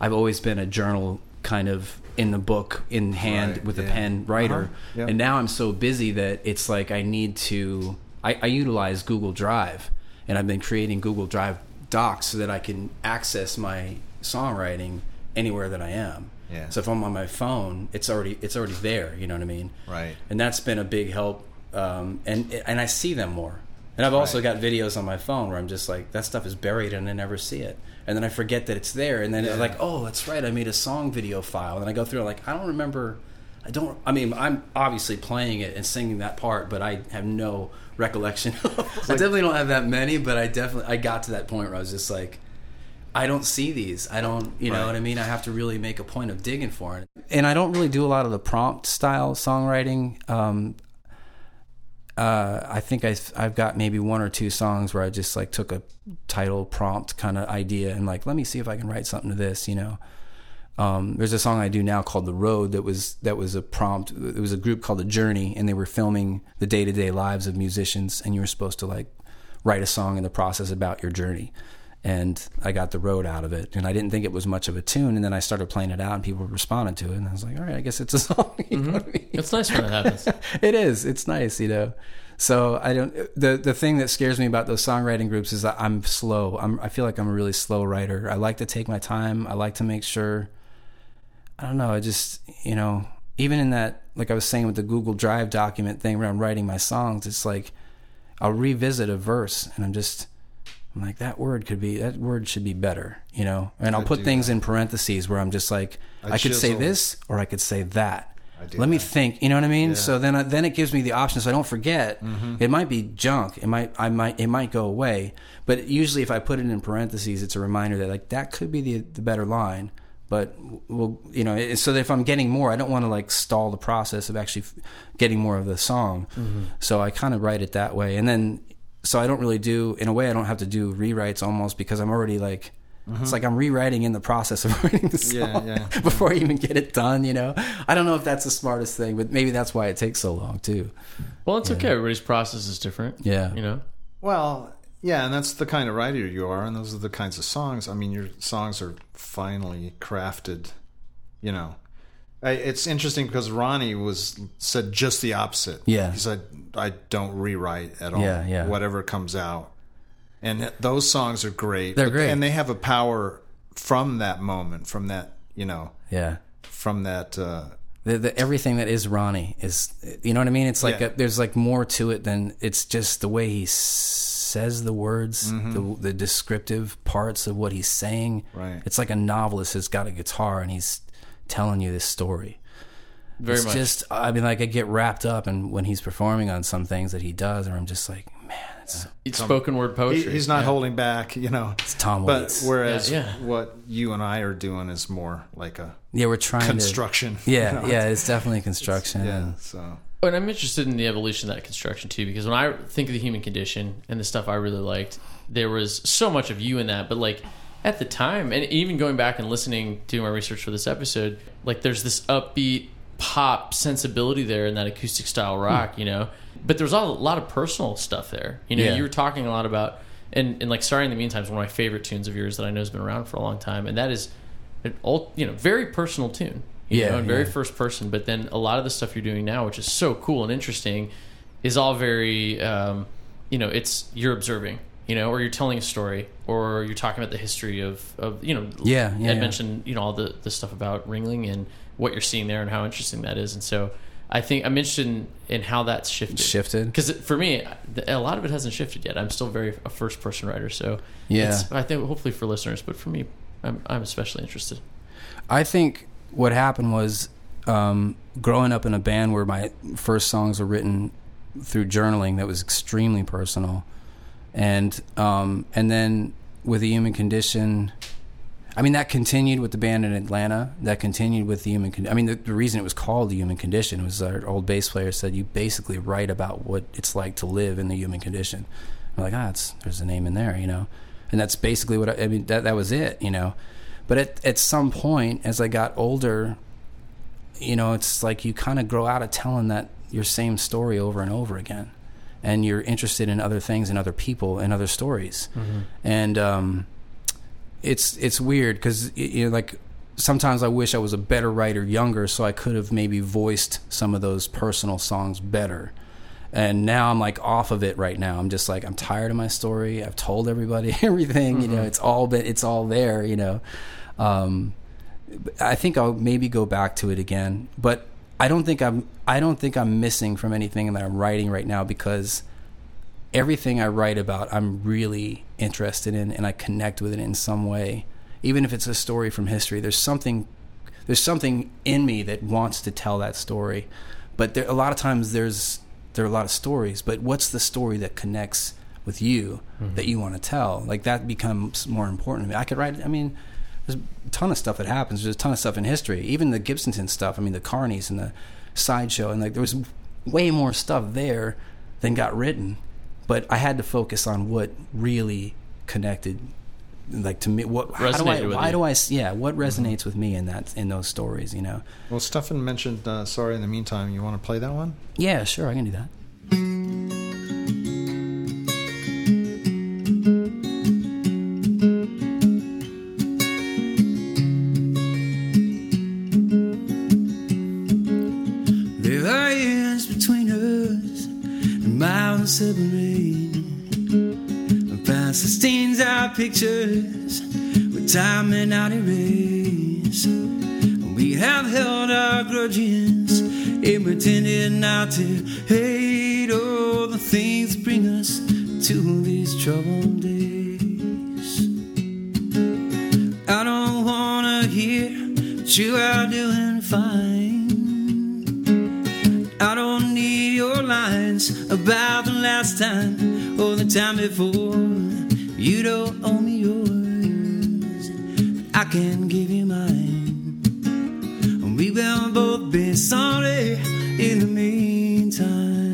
I've always been a journal kind of in the book in hand Right, with a pen writer Uh-huh, yeah. and now i'm so busy that it's like i need to I, I utilize google drive and i've been creating google drive docs so that i can access my songwriting anywhere that I am. Yeah. So if I'm on my phone, it's already it's already there. You know what I mean? Right. And that's been a big help. Um, and and I see them more. And I've also Right. got videos on my phone where I'm just like that stuff is buried and I never see it. And then I forget that it's there. And then Yeah. it's like, oh, that's right. I made a song video file. And I go through like I don't remember. I don't. I mean, I'm obviously playing it and singing that part, but I have no recollection. I definitely don't have that many, but I definitely I got to that point where I was just like, I don't see these. I don't, you know Right. what I mean? I have to really make a point of digging for it. And I don't really do a lot of the prompt style songwriting. Um, uh, I think I, I've got maybe one or two songs where I just like took a title prompt kind of idea and like, let me see if I can write something to this, you know. Um, there's a song I do now called "The Road" that was that was a prompt. It was a group called The Journey, and they were filming the day to day lives of musicians, and you were supposed to like write a song in the process about your journey. And I got the road out of it, and I didn't think it was much of a tune. And then I started playing it out, and people responded to it, and I was like, "All right, I guess it's a song." You know mm-hmm. what I mean? It's nice when that happens. it is. It's nice, you know. So I don't. The the thing that scares me about those songwriting groups is that I'm slow. I'm. I feel like I'm a really slow writer. I like to take my time. I like to make sure. I don't know. I just you know even in that like I was saying with the Google Drive document thing where I'm writing my songs. It's like I'll revisit a verse and I'm just. I'm like that word could be that word should be better, you know. And I'll I put things that. in parentheses where I'm just like I I, could say this or I could say that. Let me think. You know what I mean? Yeah. So then, I, then it gives me the option, so I don't forget. Mm-hmm. It might be junk. It might, I might, it might go away. But usually, if I put it in parentheses, it's a reminder that like that could be the the better line. But we'll, you know, it, so that if I'm getting more, I don't want to like stall the process of actually f- getting more of the song. Mm-hmm. So I kind of write it that way, and then so I don't really do. In a way, I don't have to do rewrites almost because I'm already like. It's like I'm rewriting in the process of writing the song Mm-hmm. Yeah, yeah. before I even get it done. You know, I don't know if that's the smartest thing, but maybe that's why it takes so long too. Well, it's okay. Everybody's process is different. Yeah. You know? Well, yeah, and that's the kind of writer you are, and those are the kinds of songs. I mean, your songs are finely crafted. You know, I, it's interesting because Ronnie was said just the opposite. Yeah. he said, "I don't rewrite at all. Yeah, yeah. Whatever comes out." And those songs are great. They're but- great. and they have a power from that moment, from that you know, Yeah. from that. Uh, The, the, everything that is Ronnie is, you know what I mean? It's like Yeah. a, there's like more to it than it's just the way he says the words, the, the descriptive parts of what he's saying. Right. It's like a novelist has got a guitar and he's telling you this story. Very it's much. just, I mean, like I get wrapped up and when he's performing on some things that he does, and I'm just like, man, it's so, It's spoken word he, poetry. he's not Yeah. holding back. You know, it's Tom but Waits. whereas Yeah, yeah. what you and I are doing is more like a yeah, we're trying construction. to. Yeah, you know? yeah, it's definitely construction. yeah. and- So And I'm interested in the evolution of that construction too, because when I think of the human condition and the stuff I really liked, there was so much of you in that. But like at the time, and even going back and listening to my research for this episode, like there's this upbeat pop sensibility there in that acoustic style rock, you know. But there's a lot of personal stuff there. You know, Yeah. you were talking a lot about, and, and like Sorry in the Meantime is one of my favorite tunes of yours that I know has been around for a long time, and that is an old, you know, very personal tune. You Yeah, know, and very yeah. first person. But then a lot of the stuff you're doing now, which is so cool and interesting, is all very, um, you know, it's you're observing, you know, or you're telling a story, or you're talking about the history of, of you know, Yeah, yeah, Ed yeah. mentioned, you know, all the the stuff about Ringling and what you're seeing there and how interesting that is, and so. I think I'm interested in, in how that's shifted. Shifted? because for me, a lot of it hasn't shifted yet. I'm still very a first person writer, so Yeah. It's, I think hopefully for listeners, but for me, I'm I'm especially interested. I think what happened was um, growing up in a band where my first songs were written through journaling that was extremely personal, and um, and then with the human condition. I mean, that continued with the band in Atlanta. That continued with the human. Con- I mean, the, the reason it was called the human condition was our old bass player said you basically write about what it's like to live in the human condition. I'm like, ah, there's a name in there, you know, and that's basically what I, I mean. That that was it, you know. But at at some point, as I got older, you know, it's like you kind of grow out of telling that your same story over and over again, and you're interested in other things and other people and other stories, and um, it's it's weird because you know, like sometimes I wish I was a better writer younger, so I could have maybe voiced some of those personal songs better. And now I'm like off of it right now. I'm just like I'm tired of my story. I've told everybody everything. You know, it's all been it's all there. You know, um, I think I'll maybe go back to it again, but I don't think I'm I don't think I'm missing from anything that I'm writing right now because everything I write about I'm really interested in and I connect with it in some way. Even if it's a story from history, there's something there's something in me that wants to tell that story. But there, a lot of times there's there are a lot of stories, but what's the story that connects with you mm-hmm. that you want to tell? Like that becomes more important to me. I could write I mean there's a ton of stuff that happens. There's a ton of stuff in history. Even the Gibsonton stuff. I mean, the Carnies and the sideshow, and like there was way more stuff there than got written. But I had to focus on what really connected, like to me. What how do I? With Why you. do I? s- Yeah, what resonates with me in that in those stories? You know. Well, Stefan mentioned uh, Sorry in the Meantime. You want to play that one? Yeah, sure, I can do that. Miles separating. Past the stains our pictures with time and not erase. We have held our grudges and pretended not to hate all the things that bring us to these troubled days. I don't wanna hear that you are doing fine. I don't your lines about the last time or the time before. You don't owe me yours. I can give you mine. We will both be sorry in the meantime.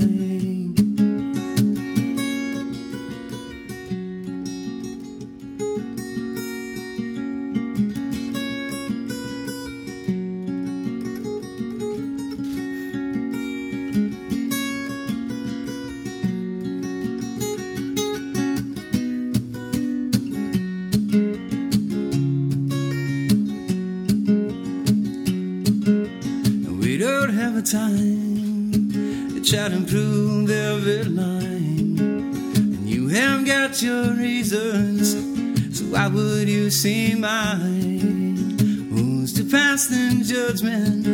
Have a time to try to improve every line. And you have got your reasons, so why would you see mine? Who's to pass the judgment?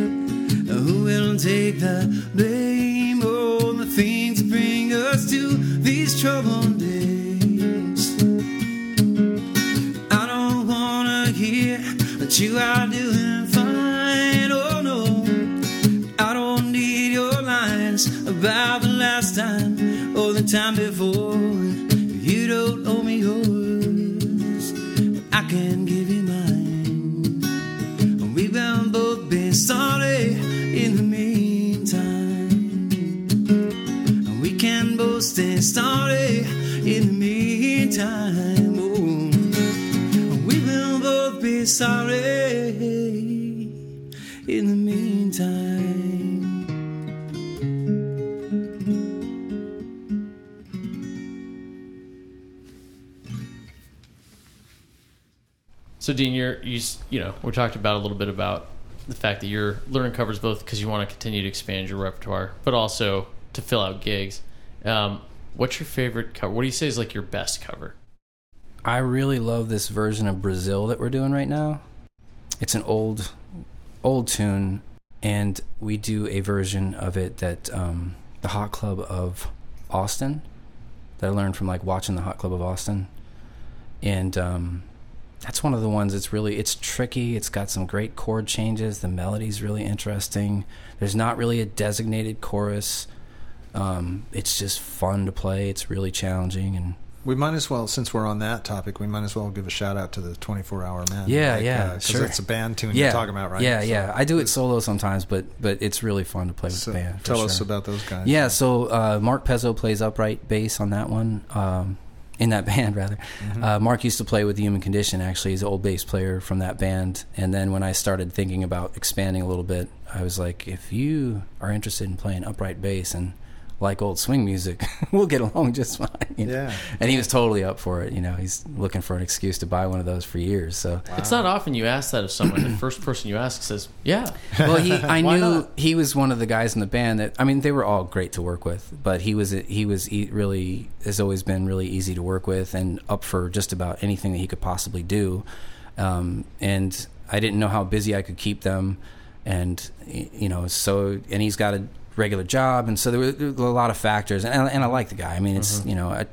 Who will take the blame? All the things that bring us to these troubled days. I don't wanna hear that you are doing time before. So Dean, you're you you know we talked about a little bit about the fact that you're learning covers both because you want to continue to expand your repertoire, but also to fill out gigs. Um, what's your favorite cover? What do you say is like your best cover? I really love this version of Brazil that we're doing right now. It's an old, old tune, and we do a version of it that um, the Hot Club of Austin that I learned from like watching the Hot Club of Austin, and um, that's one of the ones that's really it's tricky. It's got some great chord changes. The melody's really interesting. There's not really a designated chorus. Um, it's just fun to play. It's really challenging and We might as well, since we're on that topic, we might as well give a shout out to the 24 Hour Man. Yeah, Like, yeah, uh sure. it's a band tune you're talking about, right? Yeah, So- yeah. I do it solo sometimes, but but it's really fun to play with So the band. tell us about those guys. Yeah, so uh, Mark Pezzo plays upright bass on that one. Um, in that band, rather. Mm-hmm. Uh, Mark used to play with the Human Condition. Actually, he's an old bass player from that band. And then when I started thinking about expanding a little bit, I was like, if you are interested in playing upright bass and like old swing music, we'll get along just fine. you know? Yeah. And he was totally up for it. You know, he's looking for an excuse to buy one of those for years. So. It's not often you ask that of someone. the first person you ask says, "Yeah." well, he I knew not? he was one of the guys in the band that I mean they were all great to work with, but he was he was e- really has always been really easy to work with and up for just about anything that he could possibly do. Um, and I didn't know how busy I could keep them, and you know, so and he's got a regular job, and so there were, there were a lot of factors, and, and I like the guy. I mean, it's mm-hmm. you know, I,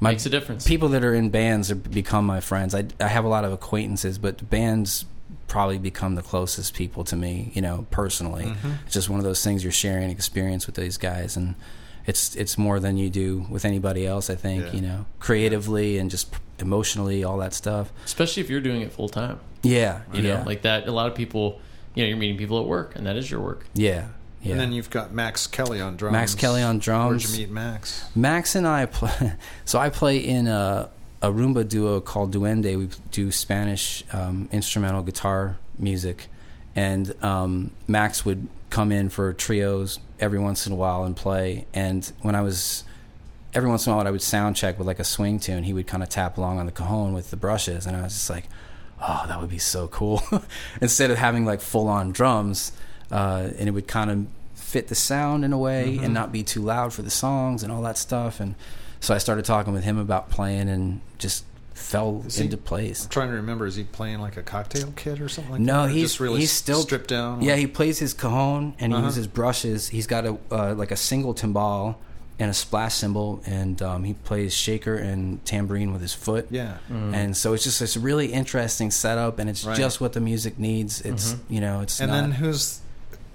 my Makes a difference. people that are in bands have become my friends. I, I have a lot of acquaintances, but bands probably become the closest people to me, you know, personally. Mm-hmm. It's just one of those things you're sharing experience with these guys and it's it's more than you do with anybody else, I think, Yeah. you know, creatively and just emotionally, all that stuff. Especially if you're doing it full time. Yeah. You yeah. know, like that. A lot of people, you know, you're meeting people at work, and that is your work. yeah. Yeah. And then you've got Max Kelly on drums. Max Kelly on drums. Where'd you meet Max? Max and I play. So I play in a, a rumba duo called Duende. We do Spanish um, instrumental guitar music, and um, Max would come in for trios every once in a while and play. And when I was every once in a while, I would sound check with like a swing tune. He would kind of tap along on the cajon with the brushes, and I was just like, "Oh, that would be so cool!" Instead of having like full on drums, uh, and it would kind of fit the sound in a way and not be too loud for the songs and all that stuff. And so I started talking with him about playing, and just fell Is he- into place. I'm trying to remember. Is he playing like a cocktail kit or something like that? No, Or he's just really he's still stripped down. Yeah, he plays his cajon and he Uh-huh. uses brushes. He's got a uh, like a single timbal and a splash cymbal, and um, he plays shaker and tambourine with his foot. yeah. And so it's just this really interesting setup, and it's Right. just what the music needs. It's you know, it's And not. then who's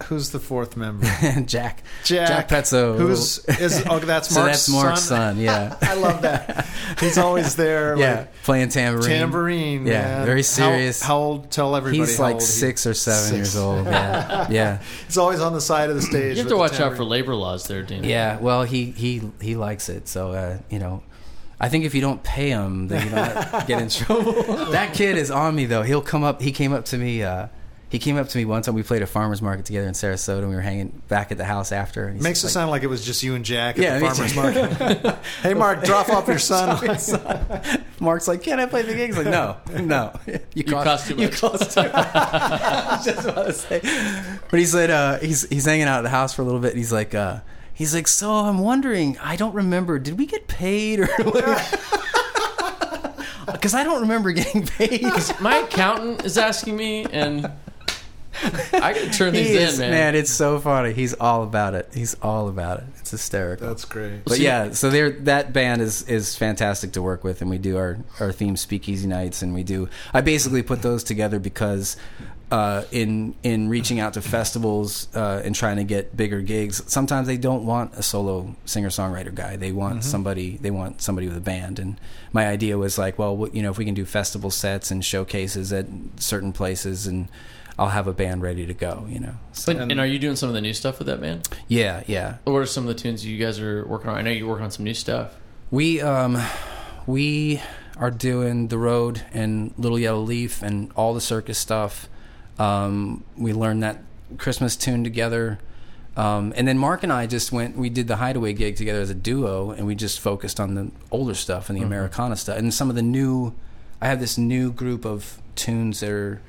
who's the fourth member? Jack, Jack, Petzo, Who's is? Oh, that's so Mark's that's Mark's son. son. Yeah, I love that. He's always there. yeah, like, playing tambourine. tambourine. Yeah, man. very serious. How, old? Tell everybody. He's how like old he- six or seven Six. years old. Yeah, yeah. He's always on the side of the stage. You have to the watch out for labor laws there, Dana. Yeah, well, he he he likes it, so uh, you know. I think if you don't pay him, then you don't get in trouble. that kid is on me though. He'll come up. He came up to me. Uh, he came up to me one time. We played a farmers market together in Sarasota, and we were hanging back at the house after. And he's Makes it like, sound like it was just you and Jack at Yeah, the farmer's market. hey, Mark, drop off your son. Mark's like, "Can I play the gig?" He's like, "No, no, you, cost too You much." cost too much." Just about to say, but he said uh, he's he's hanging out at the house for a little bit. And he's like, uh, he's like, so I'm wondering. I don't remember. Did we get paid or? Because I don't remember getting paid. My accountant is asking me, and I gotta turn He these is, in, man. man. It's so funny. He's all about it. He's all about it. It's hysterical. That's great. But yeah, so there that band is is fantastic to work with, and we do our our theme speakeasy nights, and we do. I basically put those together because. Uh, in in reaching out to festivals uh, and trying to get bigger gigs, sometimes they don't want a solo singer songwriter guy. They want somebody. They want somebody with a band. And my idea was like, well, what- you know, if we can do festival sets and showcases at certain places, and I'll have a band ready to go. You know. So, But, and are you doing some of the new stuff with that band? yeah, yeah. What are some of the tunes you guys are working on? I know you're working on some new stuff. We um we are doing the road and Little Yellow Leaf and all the circus stuff. Um, we learned that Christmas tune together. Um, and then Mark and I just went. We did the Hideaway gig together as a duo, and we just focused on the older stuff and the Americana stuff, and some of the new. I have this new group of tunes that are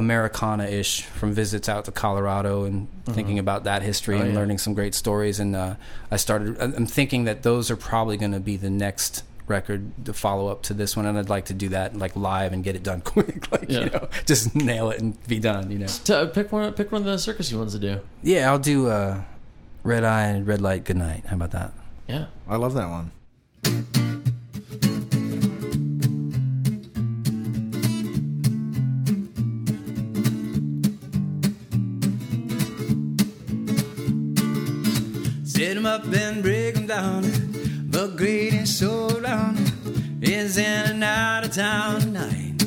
Americana-ish from visits out to Colorado and thinking about that history Oh, and yeah. learning some great stories. And uh, I started. I'm thinking that those are probably going to be the next record to follow up to this one, and I'd like to do that like live and get it done quick. like Yeah. you know, just nail it and be done. You know. To, uh, pick one. Pick one of the circusy ones to do. Yeah, I'll do uh, Red Eye and Red Light. Good night. How about that? Yeah. I love that one. Set 'em up and break 'em down. The greatest show around is in and out of town tonight.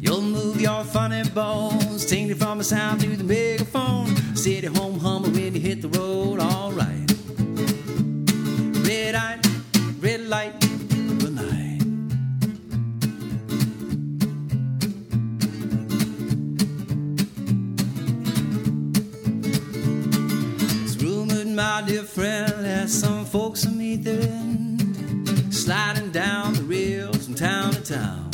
You'll move your funny bones, it from a sound through the megaphone. City home hummer when you hit the road, alright. Red eye, red light, my dear friend, as some folks meet their end, sliding down the rails from town to town.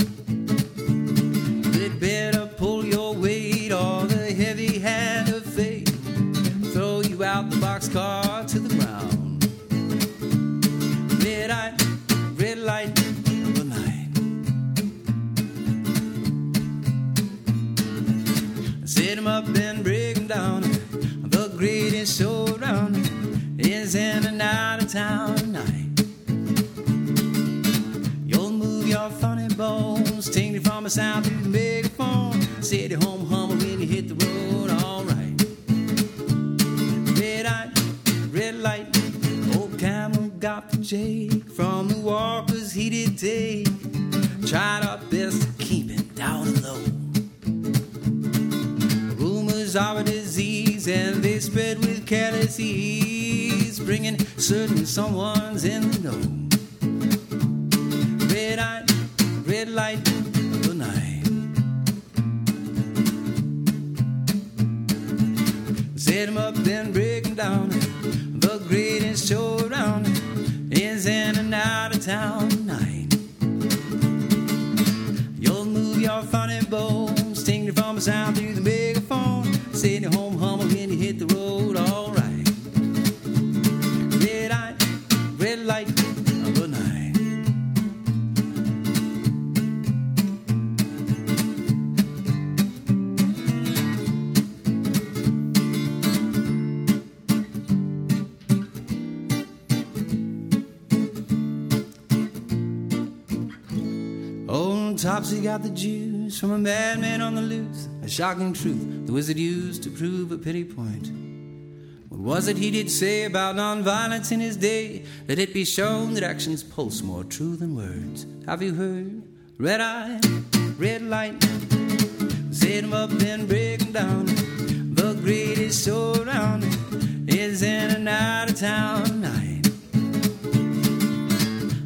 They'd better pull your weight or the heavy hand of fate throw you out the boxcar to the ground. Midnight, red light, the night. Up and break. Tingling from a sound through the megaphone. City home humble when you hit the road, alright. Red eye, red light, old camel got the Jake from the walkers he did take. Tried our best to keep it down low. Rumors are a disease and they spread with careless ease, bringing certain someone's in the know. Red eye, red light, shocking truth the wizard used to prove a pity point. What was it he did say about nonviolence in his day? Let it be shown that actions pulse more true than words. Have you heard? Red eye, red light. Set 'em up and break 'em down. The greatest show around is in and out of town night.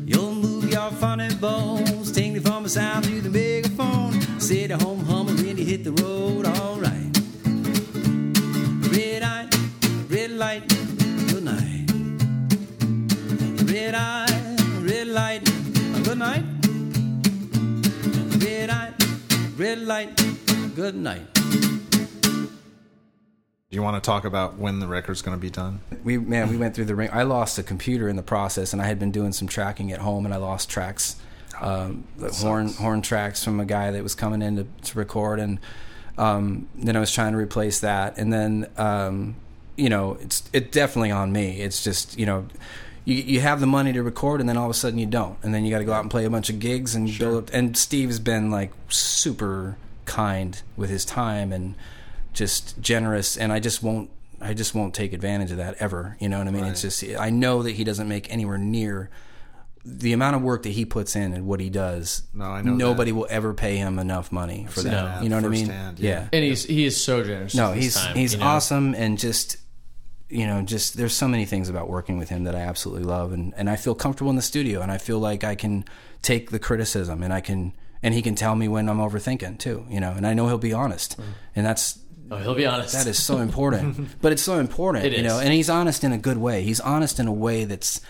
You'll move your funny bones, tingling from a sound through the megaphone. City home humble when you hit the road, alright. Red eye, red light, good night. Red eye, red light, good night. Red eye, red light, good night. Do you want to talk about when the record's going to be done? we man we went through the ring i lost a computer in the process and i had been doing some tracking at home and i lost tracks um, the horn horn tracks from a guy that was coming in to, to record and um, then i was trying to replace that. And then um, you know it's it definitely on me. It's just you know you, you have the money to record and then all of a sudden you don't. And then you got to go out and play a bunch of gigs and build up and steve's been like super kind with his time and just generous. And i just won't i just won't take advantage of that ever. You know what i mean? It's just i know that he doesn't make anywhere near the amount of work that he puts in and what he does No, I know nobody that. will ever pay him enough money for that that you know what i mean firsthand, yeah. And he's he is so generous. no he's time, he's you know? awesome and just you know just there's so many things about working with him that i absolutely love and and i feel comfortable in the studio and i feel like i can take the criticism and i can and he can tell me when i'm overthinking too you know and i know he'll be honest Mm-hmm. and that's Oh, he'll be honest. that is so important but it's so important It you know and he's honest in a good way he's honest in a way that's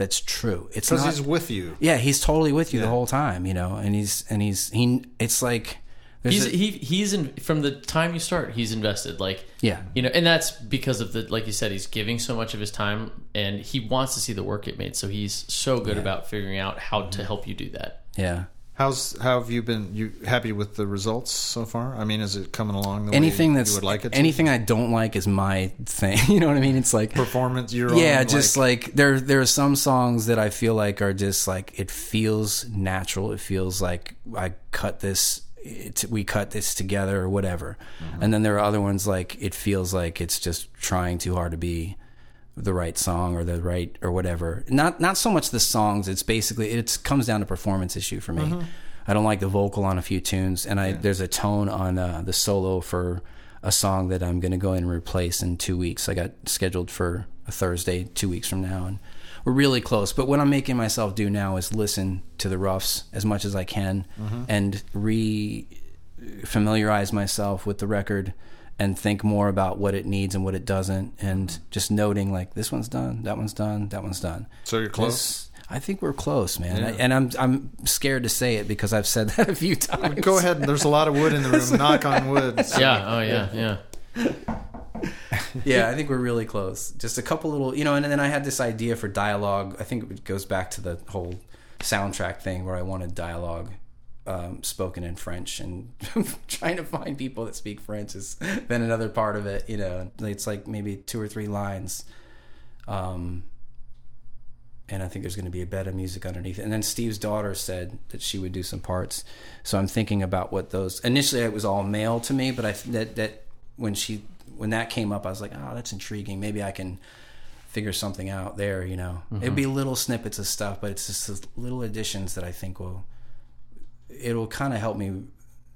that's true it's Because he's with you. yeah he's totally with you the whole time you know and he's and he's he it's like there's He's a- he he's in from the time you start. He's invested. Like Yeah. you know, and that's because of the like you said. He's giving so much of his time, and he wants to see the work it made. So he's so good about figuring out how Mm-hmm. to help you do that. yeah How's how have you been? You happy with the results so far? I mean, is it coming along the anything way that's you would like it? To? anything I don't like is my thing. You know what I mean? It's like performance? Your yeah, own, just like, there there are some songs that I feel like are just like it feels natural. It feels like I cut this. It, we cut this together or whatever. Mm-hmm. And then there are other ones like it feels like it's just trying too hard to be the right song or the right or whatever. Not not so much the songs. It's basically it comes down to performance issue for me. Mm-hmm. I don't like the vocal on a few tunes, and I there's a tone on uh, the solo for a song that I'm going to go in and replace in two weeks. I got scheduled for a Thursday two weeks from now, and we're really close. But what I'm making myself do now is listen to the roughs as much as I can and re familiarize myself with the record and think more about what it needs and what it doesn't and just noting like this one's done that one's done that one's done So you're close? This- i think we're close man Yeah. and i'm i'm scared to say it because i've said that a few times Go ahead. There's a lot of wood in the room. Knock on wood. Yeah. Oh yeah. Yeah. yeah i think we're really close just a couple little you know and then i had this idea for dialogue i think it goes back to the whole soundtrack thing where i wanted dialogue um, spoken in French, and trying to find people that speak French is then another part of it. You know, it's like maybe two or three lines. Um, and I think there's going to be a bed of music underneath it. And then Steve's daughter said that she would do some parts. So I'm thinking about what those. Initially, it was all male to me, but I that that when she when that came up, I was like, oh, that's intriguing. Maybe I can figure something out there. You know, it'd be little snippets of stuff, but it's just little additions that I think will it'll kind of help me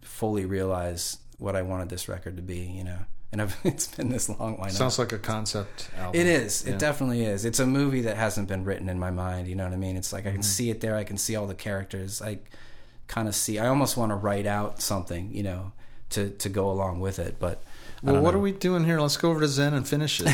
fully realize what I wanted this record to be. You know. And I've, it's been this long. Why not? Sounds like a concept album. It is. Yeah. It definitely is. It's a movie that hasn't been written in my mind. You know what I mean? It's like I Mm-hmm. can see it there. I can see all the characters. I kind of see. I almost want to write out something, you know, to to go along with it. But Well, what know. are we doing here? Let's go over to Zen and finish it.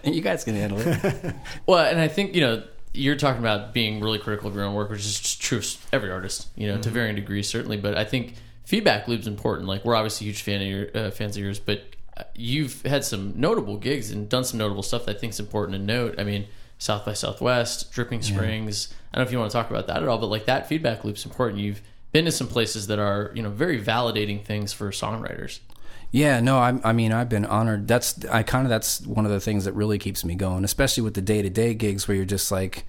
You guys can handle it. Well, and I think you know you're talking about being really critical of your own work, which is just true of every artist, you know, to varying degrees certainly. But I think feedback loop's important. Like we're obviously huge fan of your uh, fans of yours, but uh, you've had some notable gigs and done some notable stuff that I think is important to note. I mean, South by Southwest, Dripping Springs. I don't know if you want to talk about that at all, but like that feedback loop's important. You've been to some places that are you know very validating things for songwriters. Yeah, no, I, I mean, I've been honored. That's I kind of that's one of the things that really keeps me going, especially with the day to day gigs where you're just like,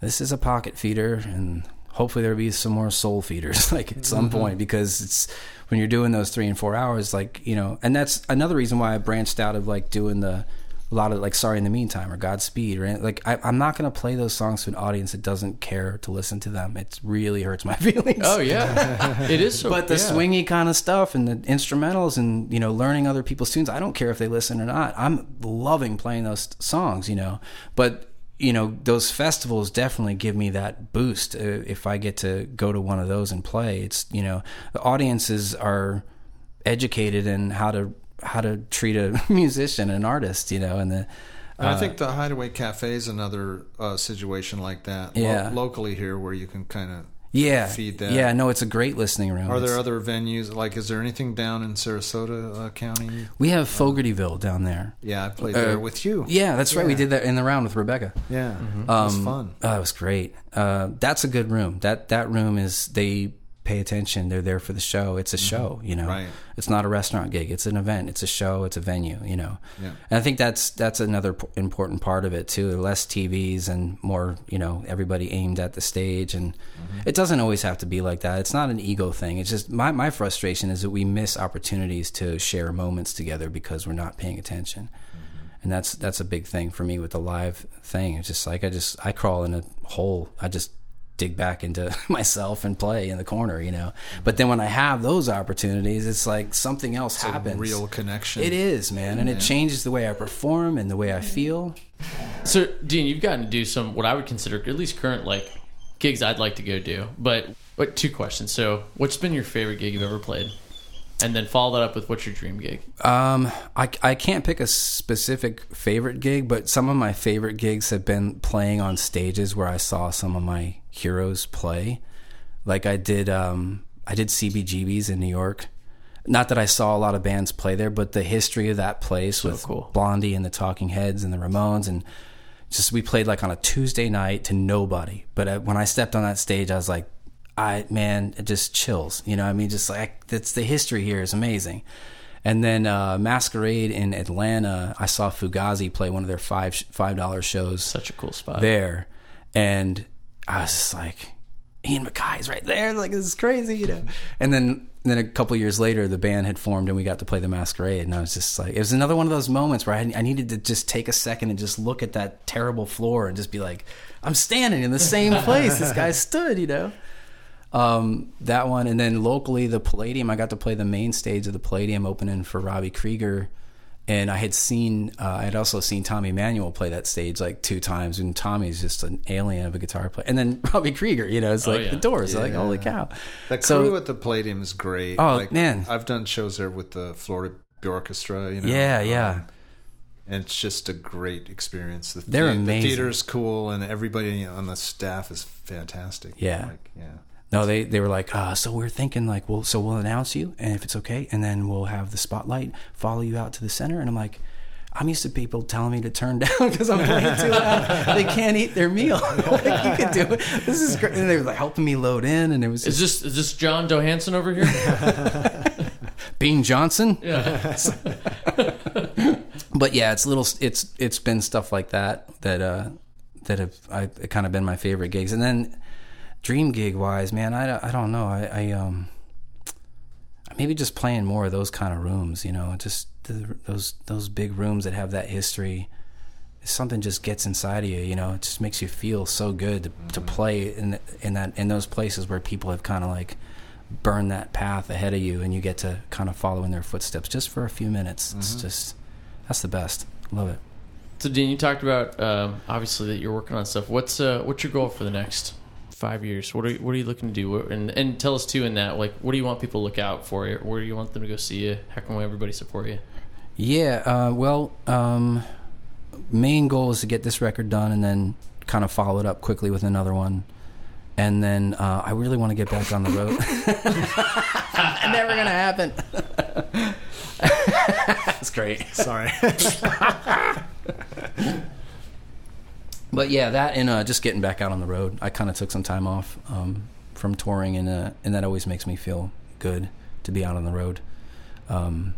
this is a pocket feeder, and hopefully there'll be some more soul feeders like at some mm-hmm. point because it's when you're doing those three and four hours, like you know, and that's another reason why I branched out of like doing the a lot of like sorry in the meantime or Godspeed or any- like I, I'm not gonna play those songs to an audience that doesn't care to listen to them. It really hurts my feelings Oh yeah, it is. So, but the yeah. swingy kind of stuff and the instrumentals and you know learning other people's tunes i don't care if they listen or not i'm loving playing those songs you know but you know those festivals definitely give me that boost uh, if i get to go to one of those and play it's you know the audiences are educated in how to how to treat a musician an artist you know and the And I think the Hideaway Cafe is another uh, situation like that. lo- Yeah. locally here, where you can kind of yeah feed that. yeah no it's a great listening room Are It's- there other venues? Like, is there anything down in Sarasota uh, County? we have fogartyville down there Yeah, I played Uh, there with you. yeah that's right we did that in the round with rebecca Yeah, it was Um, fun. Oh, it was great. Uh, that's a good room. That that room is they pay attention. They're there for the show. It's a show, you know. Mm-hmm. Right. It's not a restaurant gig. It's an event. It's a show. It's a venue, you know. Yeah. And I think that's that's another p- important part of it too. Less TVs and more, you know, everybody aimed at the stage. And Mm-hmm. it doesn't always have to be like that. It's not an ego thing. It's just my my frustration is that we miss opportunities to share moments together because we're not paying attention Mm-hmm. and that's that's a big thing for me with the live thing. It's just like I just I crawl in a hole. I just dig back into myself and play in the corner, you know. But then when I have those opportunities, it's like something else It's a happens. real connection. It is, man, and it changes the way I perform and the way I feel. So, Dean, you've gotten to do some what I would consider at least current like gigs I'd like to go do. But what two questions? So, what's been your favorite gig you've ever played? And then follow that up with what's your dream gig? Um, I, I can't pick a specific favorite gig, but some of my favorite gigs have been playing on stages where I saw some of my heroes play. Like I did, um, I did CBGBs in New York. Not that I saw a lot of bands play there, but the history of that place with cool. Blondie and the Talking Heads and the Ramones and just we played like on a Tuesday night to nobody. But when I stepped on that stage, I was like, I man, it just chills. You know, what I mean, just like that's the history here is amazing. And then uh, Masquerade in Atlanta, I saw Fugazi play one of their five five dollar shows Such a cool spot. there, and I was just like, Ian MacKaye's right there. Like this is crazy, you know. And then then a couple years later, the band had formed and we got to play the Masquerade, and I was just like, it was another one of those moments where I, I needed to just take a second and just look at that terrible floor and just be like, I'm standing in the same place this guy stood, you know. Um, that one, and then locally, the Palladium. I got to play the main stage of the Palladium opening for Robbie Krieger, and I had seen, uh, I had also seen Tommy Emmanuel play that stage like two times, and Tommy's just an alien of a guitar player. And then Robbie Krieger, you know, it's like yeah. the Doors, like holy cow. The crew So- at the Palladium is great. Oh, like, man. I've done shows there with the Florida Orchestra. You know, Yeah, yeah. Um, and it's just a great experience. The, They're the, amazing. The theater's cool, and everybody on the staff is fantastic. Yeah. like, yeah. No, they they were like, uh, so we're thinking like, well, so we'll announce you, and if it's okay, and then we'll have the spotlight follow you out to the center. And I'm like, I'm used to people telling me to turn down because I'm playing too loud. They can't eat their meal. like, you can do it. This is great. And they were like helping me load in, and it was Is just this is this John Johansson over here? Bean Johnson. yeah. but yeah, it's little. It's it's been stuff like that that uh that have I kind of been my favorite gigs, and then dream gig wise, man, I, I don't know. I, I um maybe just playing more of those kind of rooms, you know, just the, those those big rooms that have that history. Something just gets inside of you, you know. It just makes you feel so good to, to play in in that in those places where people have kind of like burned that path ahead of you, and you get to kind of follow in their footsteps just for a few minutes. It's just that's the best. Love it. So, Dean, you talked about um, obviously that you're working on stuff. What's uh, what's your goal for the next five years? What are you, what are you looking to do? And and tell us too in that like what do you want people to look out for? Where do you want them to go see you? How can we everybody support you? Yeah, uh, well, um, main goal is to get this record done and then kind of follow it up quickly with another one. And then uh, I really want to get back on the road. Never gonna happen. That's great. Sorry. But yeah, that and uh, just getting back out on the road. I kind of took some time off um, from touring, and uh, and that always makes me feel good to be out on the road. Um,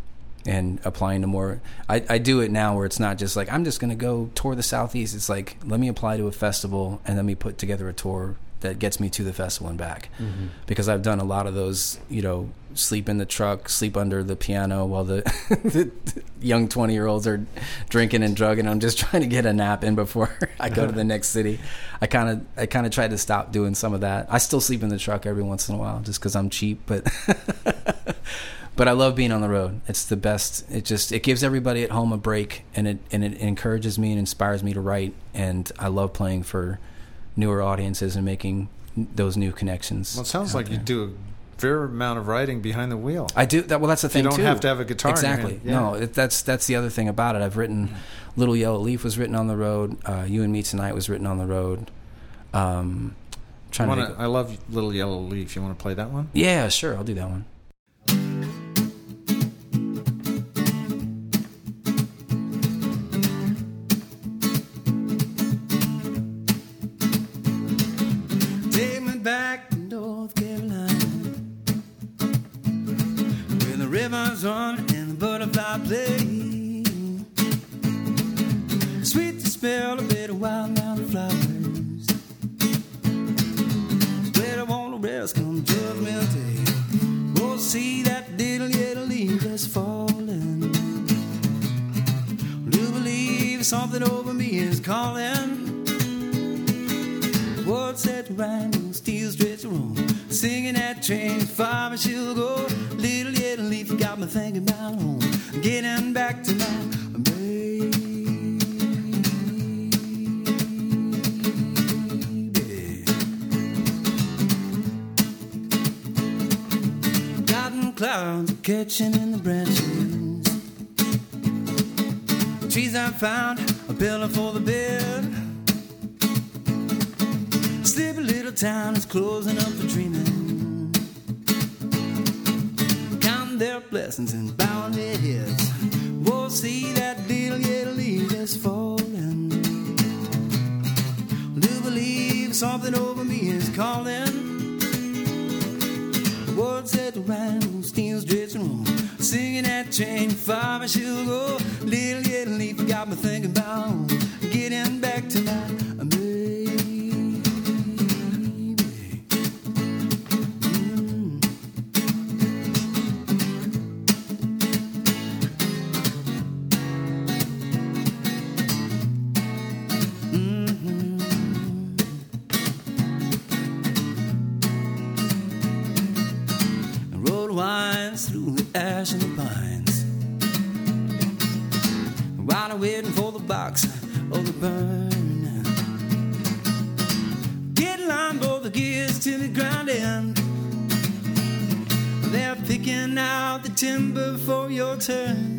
and applying to more, I, I do it now where it's not just like I'm just going to go tour the southeast. It's like let me apply to a festival and let me put together a tour that gets me to the festival and back. Mm-hmm. Because I've done a lot of those, you know, sleep in the truck, sleep under the piano while the, the young 20 year olds are drinking and drugging. I'm just trying to get a nap in before I go to the next city. I kind of, I kind of tried to stop doing some of that. I still sleep in the truck every once in a while just because I'm cheap, but, but I love being on the road. It's the best. It just, it gives everybody at home a break and it, and it encourages me and inspires me to write. And I love playing for newer audiences and making those new connections. Well, it sounds like you do a fair amount of writing behind the wheel. I do that. Well, that's the thing. You don't too. have to have a guitar Exactly. Yeah. No, it, that's that's the other thing about it. I've written "Little Yellow Leaf" was written on the road. Uh, "You and Me Tonight" was written on the road. Um, trying to. wanna, think- I love Little Yellow Leaf. You want to play that one? yeah, sure. I'll do that one. The run and the butterfly play Sweet to smell a bit of wild mountain flowers. Where I want to rest come judgment day Oh, see that little yellow leaf that's falling. Do you believe something over me is calling. Words set to rhyme steel stretch room. Singing that train, far and she'll go. Little yellow leaf got me thinking about home. Getting back to my baby. Cotton clouds are catching in the branches. Trees I found a pillow for the bed. Sleepy little town is closing up for dreaming. Counting their blessings and bowing their heads. Whoa, see that little yellow leaf that's falling. Do believe something over me is calling. Words that rhyme, steam's dredging room. Singing that train, far and she'll go. Little yellow leaf got me thinking about getting back to my burn. Get line both the gears to the grounding. They're picking out the timber for your turn.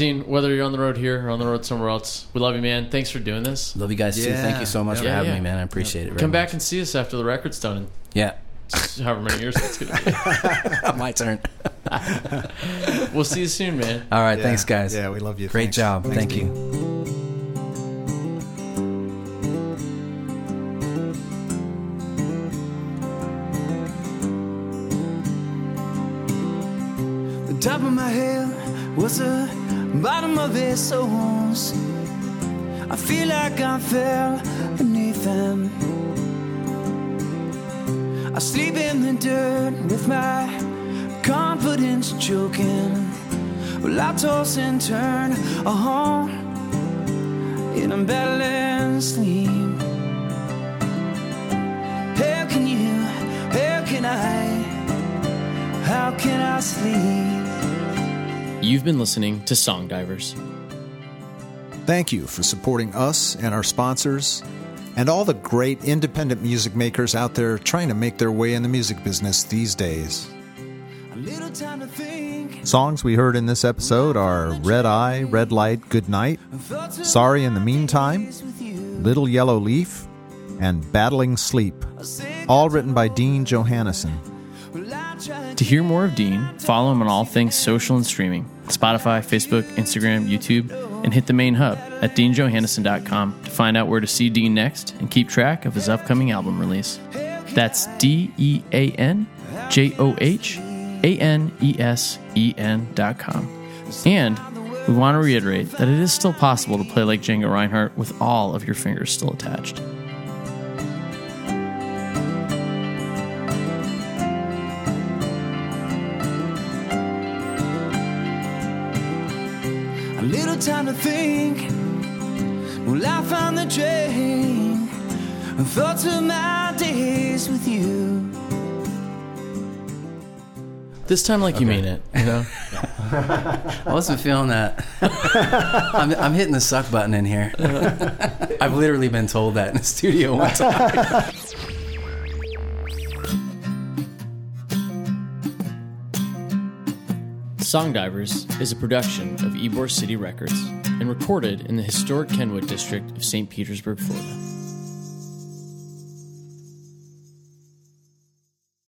Dean, whether you're on the road here or on the road somewhere else, we love you, man. Thanks for doing this. Love you guys too. Yeah. Thank you so much for having yeah. me, man. I appreciate it. Very Come back and see us after the record's done yeah, however many years that's going to be. my turn. We'll see you soon, man. All right, Yeah. thanks, guys. Yeah, we love you. Great Thanks. job. Thanks, Thank Dean. you. The top of my head was the bottom of his soles. I feel like I fell beneath them. I sleep in the dirt with my confidence choking. Well, I toss and turn, uh-huh, in a battling sleep. How can you, how can I, how can I sleep? You've been listening to Song Divers. Thank you for supporting us and our sponsors and all the great independent music makers out there trying to make their way in the music business these days. A little time to think. Songs we heard in this episode are Red Eye, Red Light, Good Night, Sorry in the Meantime, Little Yellow Leaf, and Battling Sleep, all written by Dean Johanesen. To hear more of Dean, follow him on all things social and streaming Spotify, Facebook, Instagram, YouTube, and hit the main hub at deanjohanesen.com to find out where to see Dean next and keep track of his upcoming album release. That's D E A N J O H A N E S E N dot com. And we want to reiterate that it is still possible to play like Django Reinhardt with all of your fingers still attached. Little time to think. Well, I found the train. Thoughts of my days with you. This time, like you mean it, you know? I wasn't feeling that. I'm, I'm hitting the suck button in here. I've literally been told that in the studio one time. Song Divers is a production of Ybor City Records and recorded in the historic Kenwood district of St. Petersburg, Florida.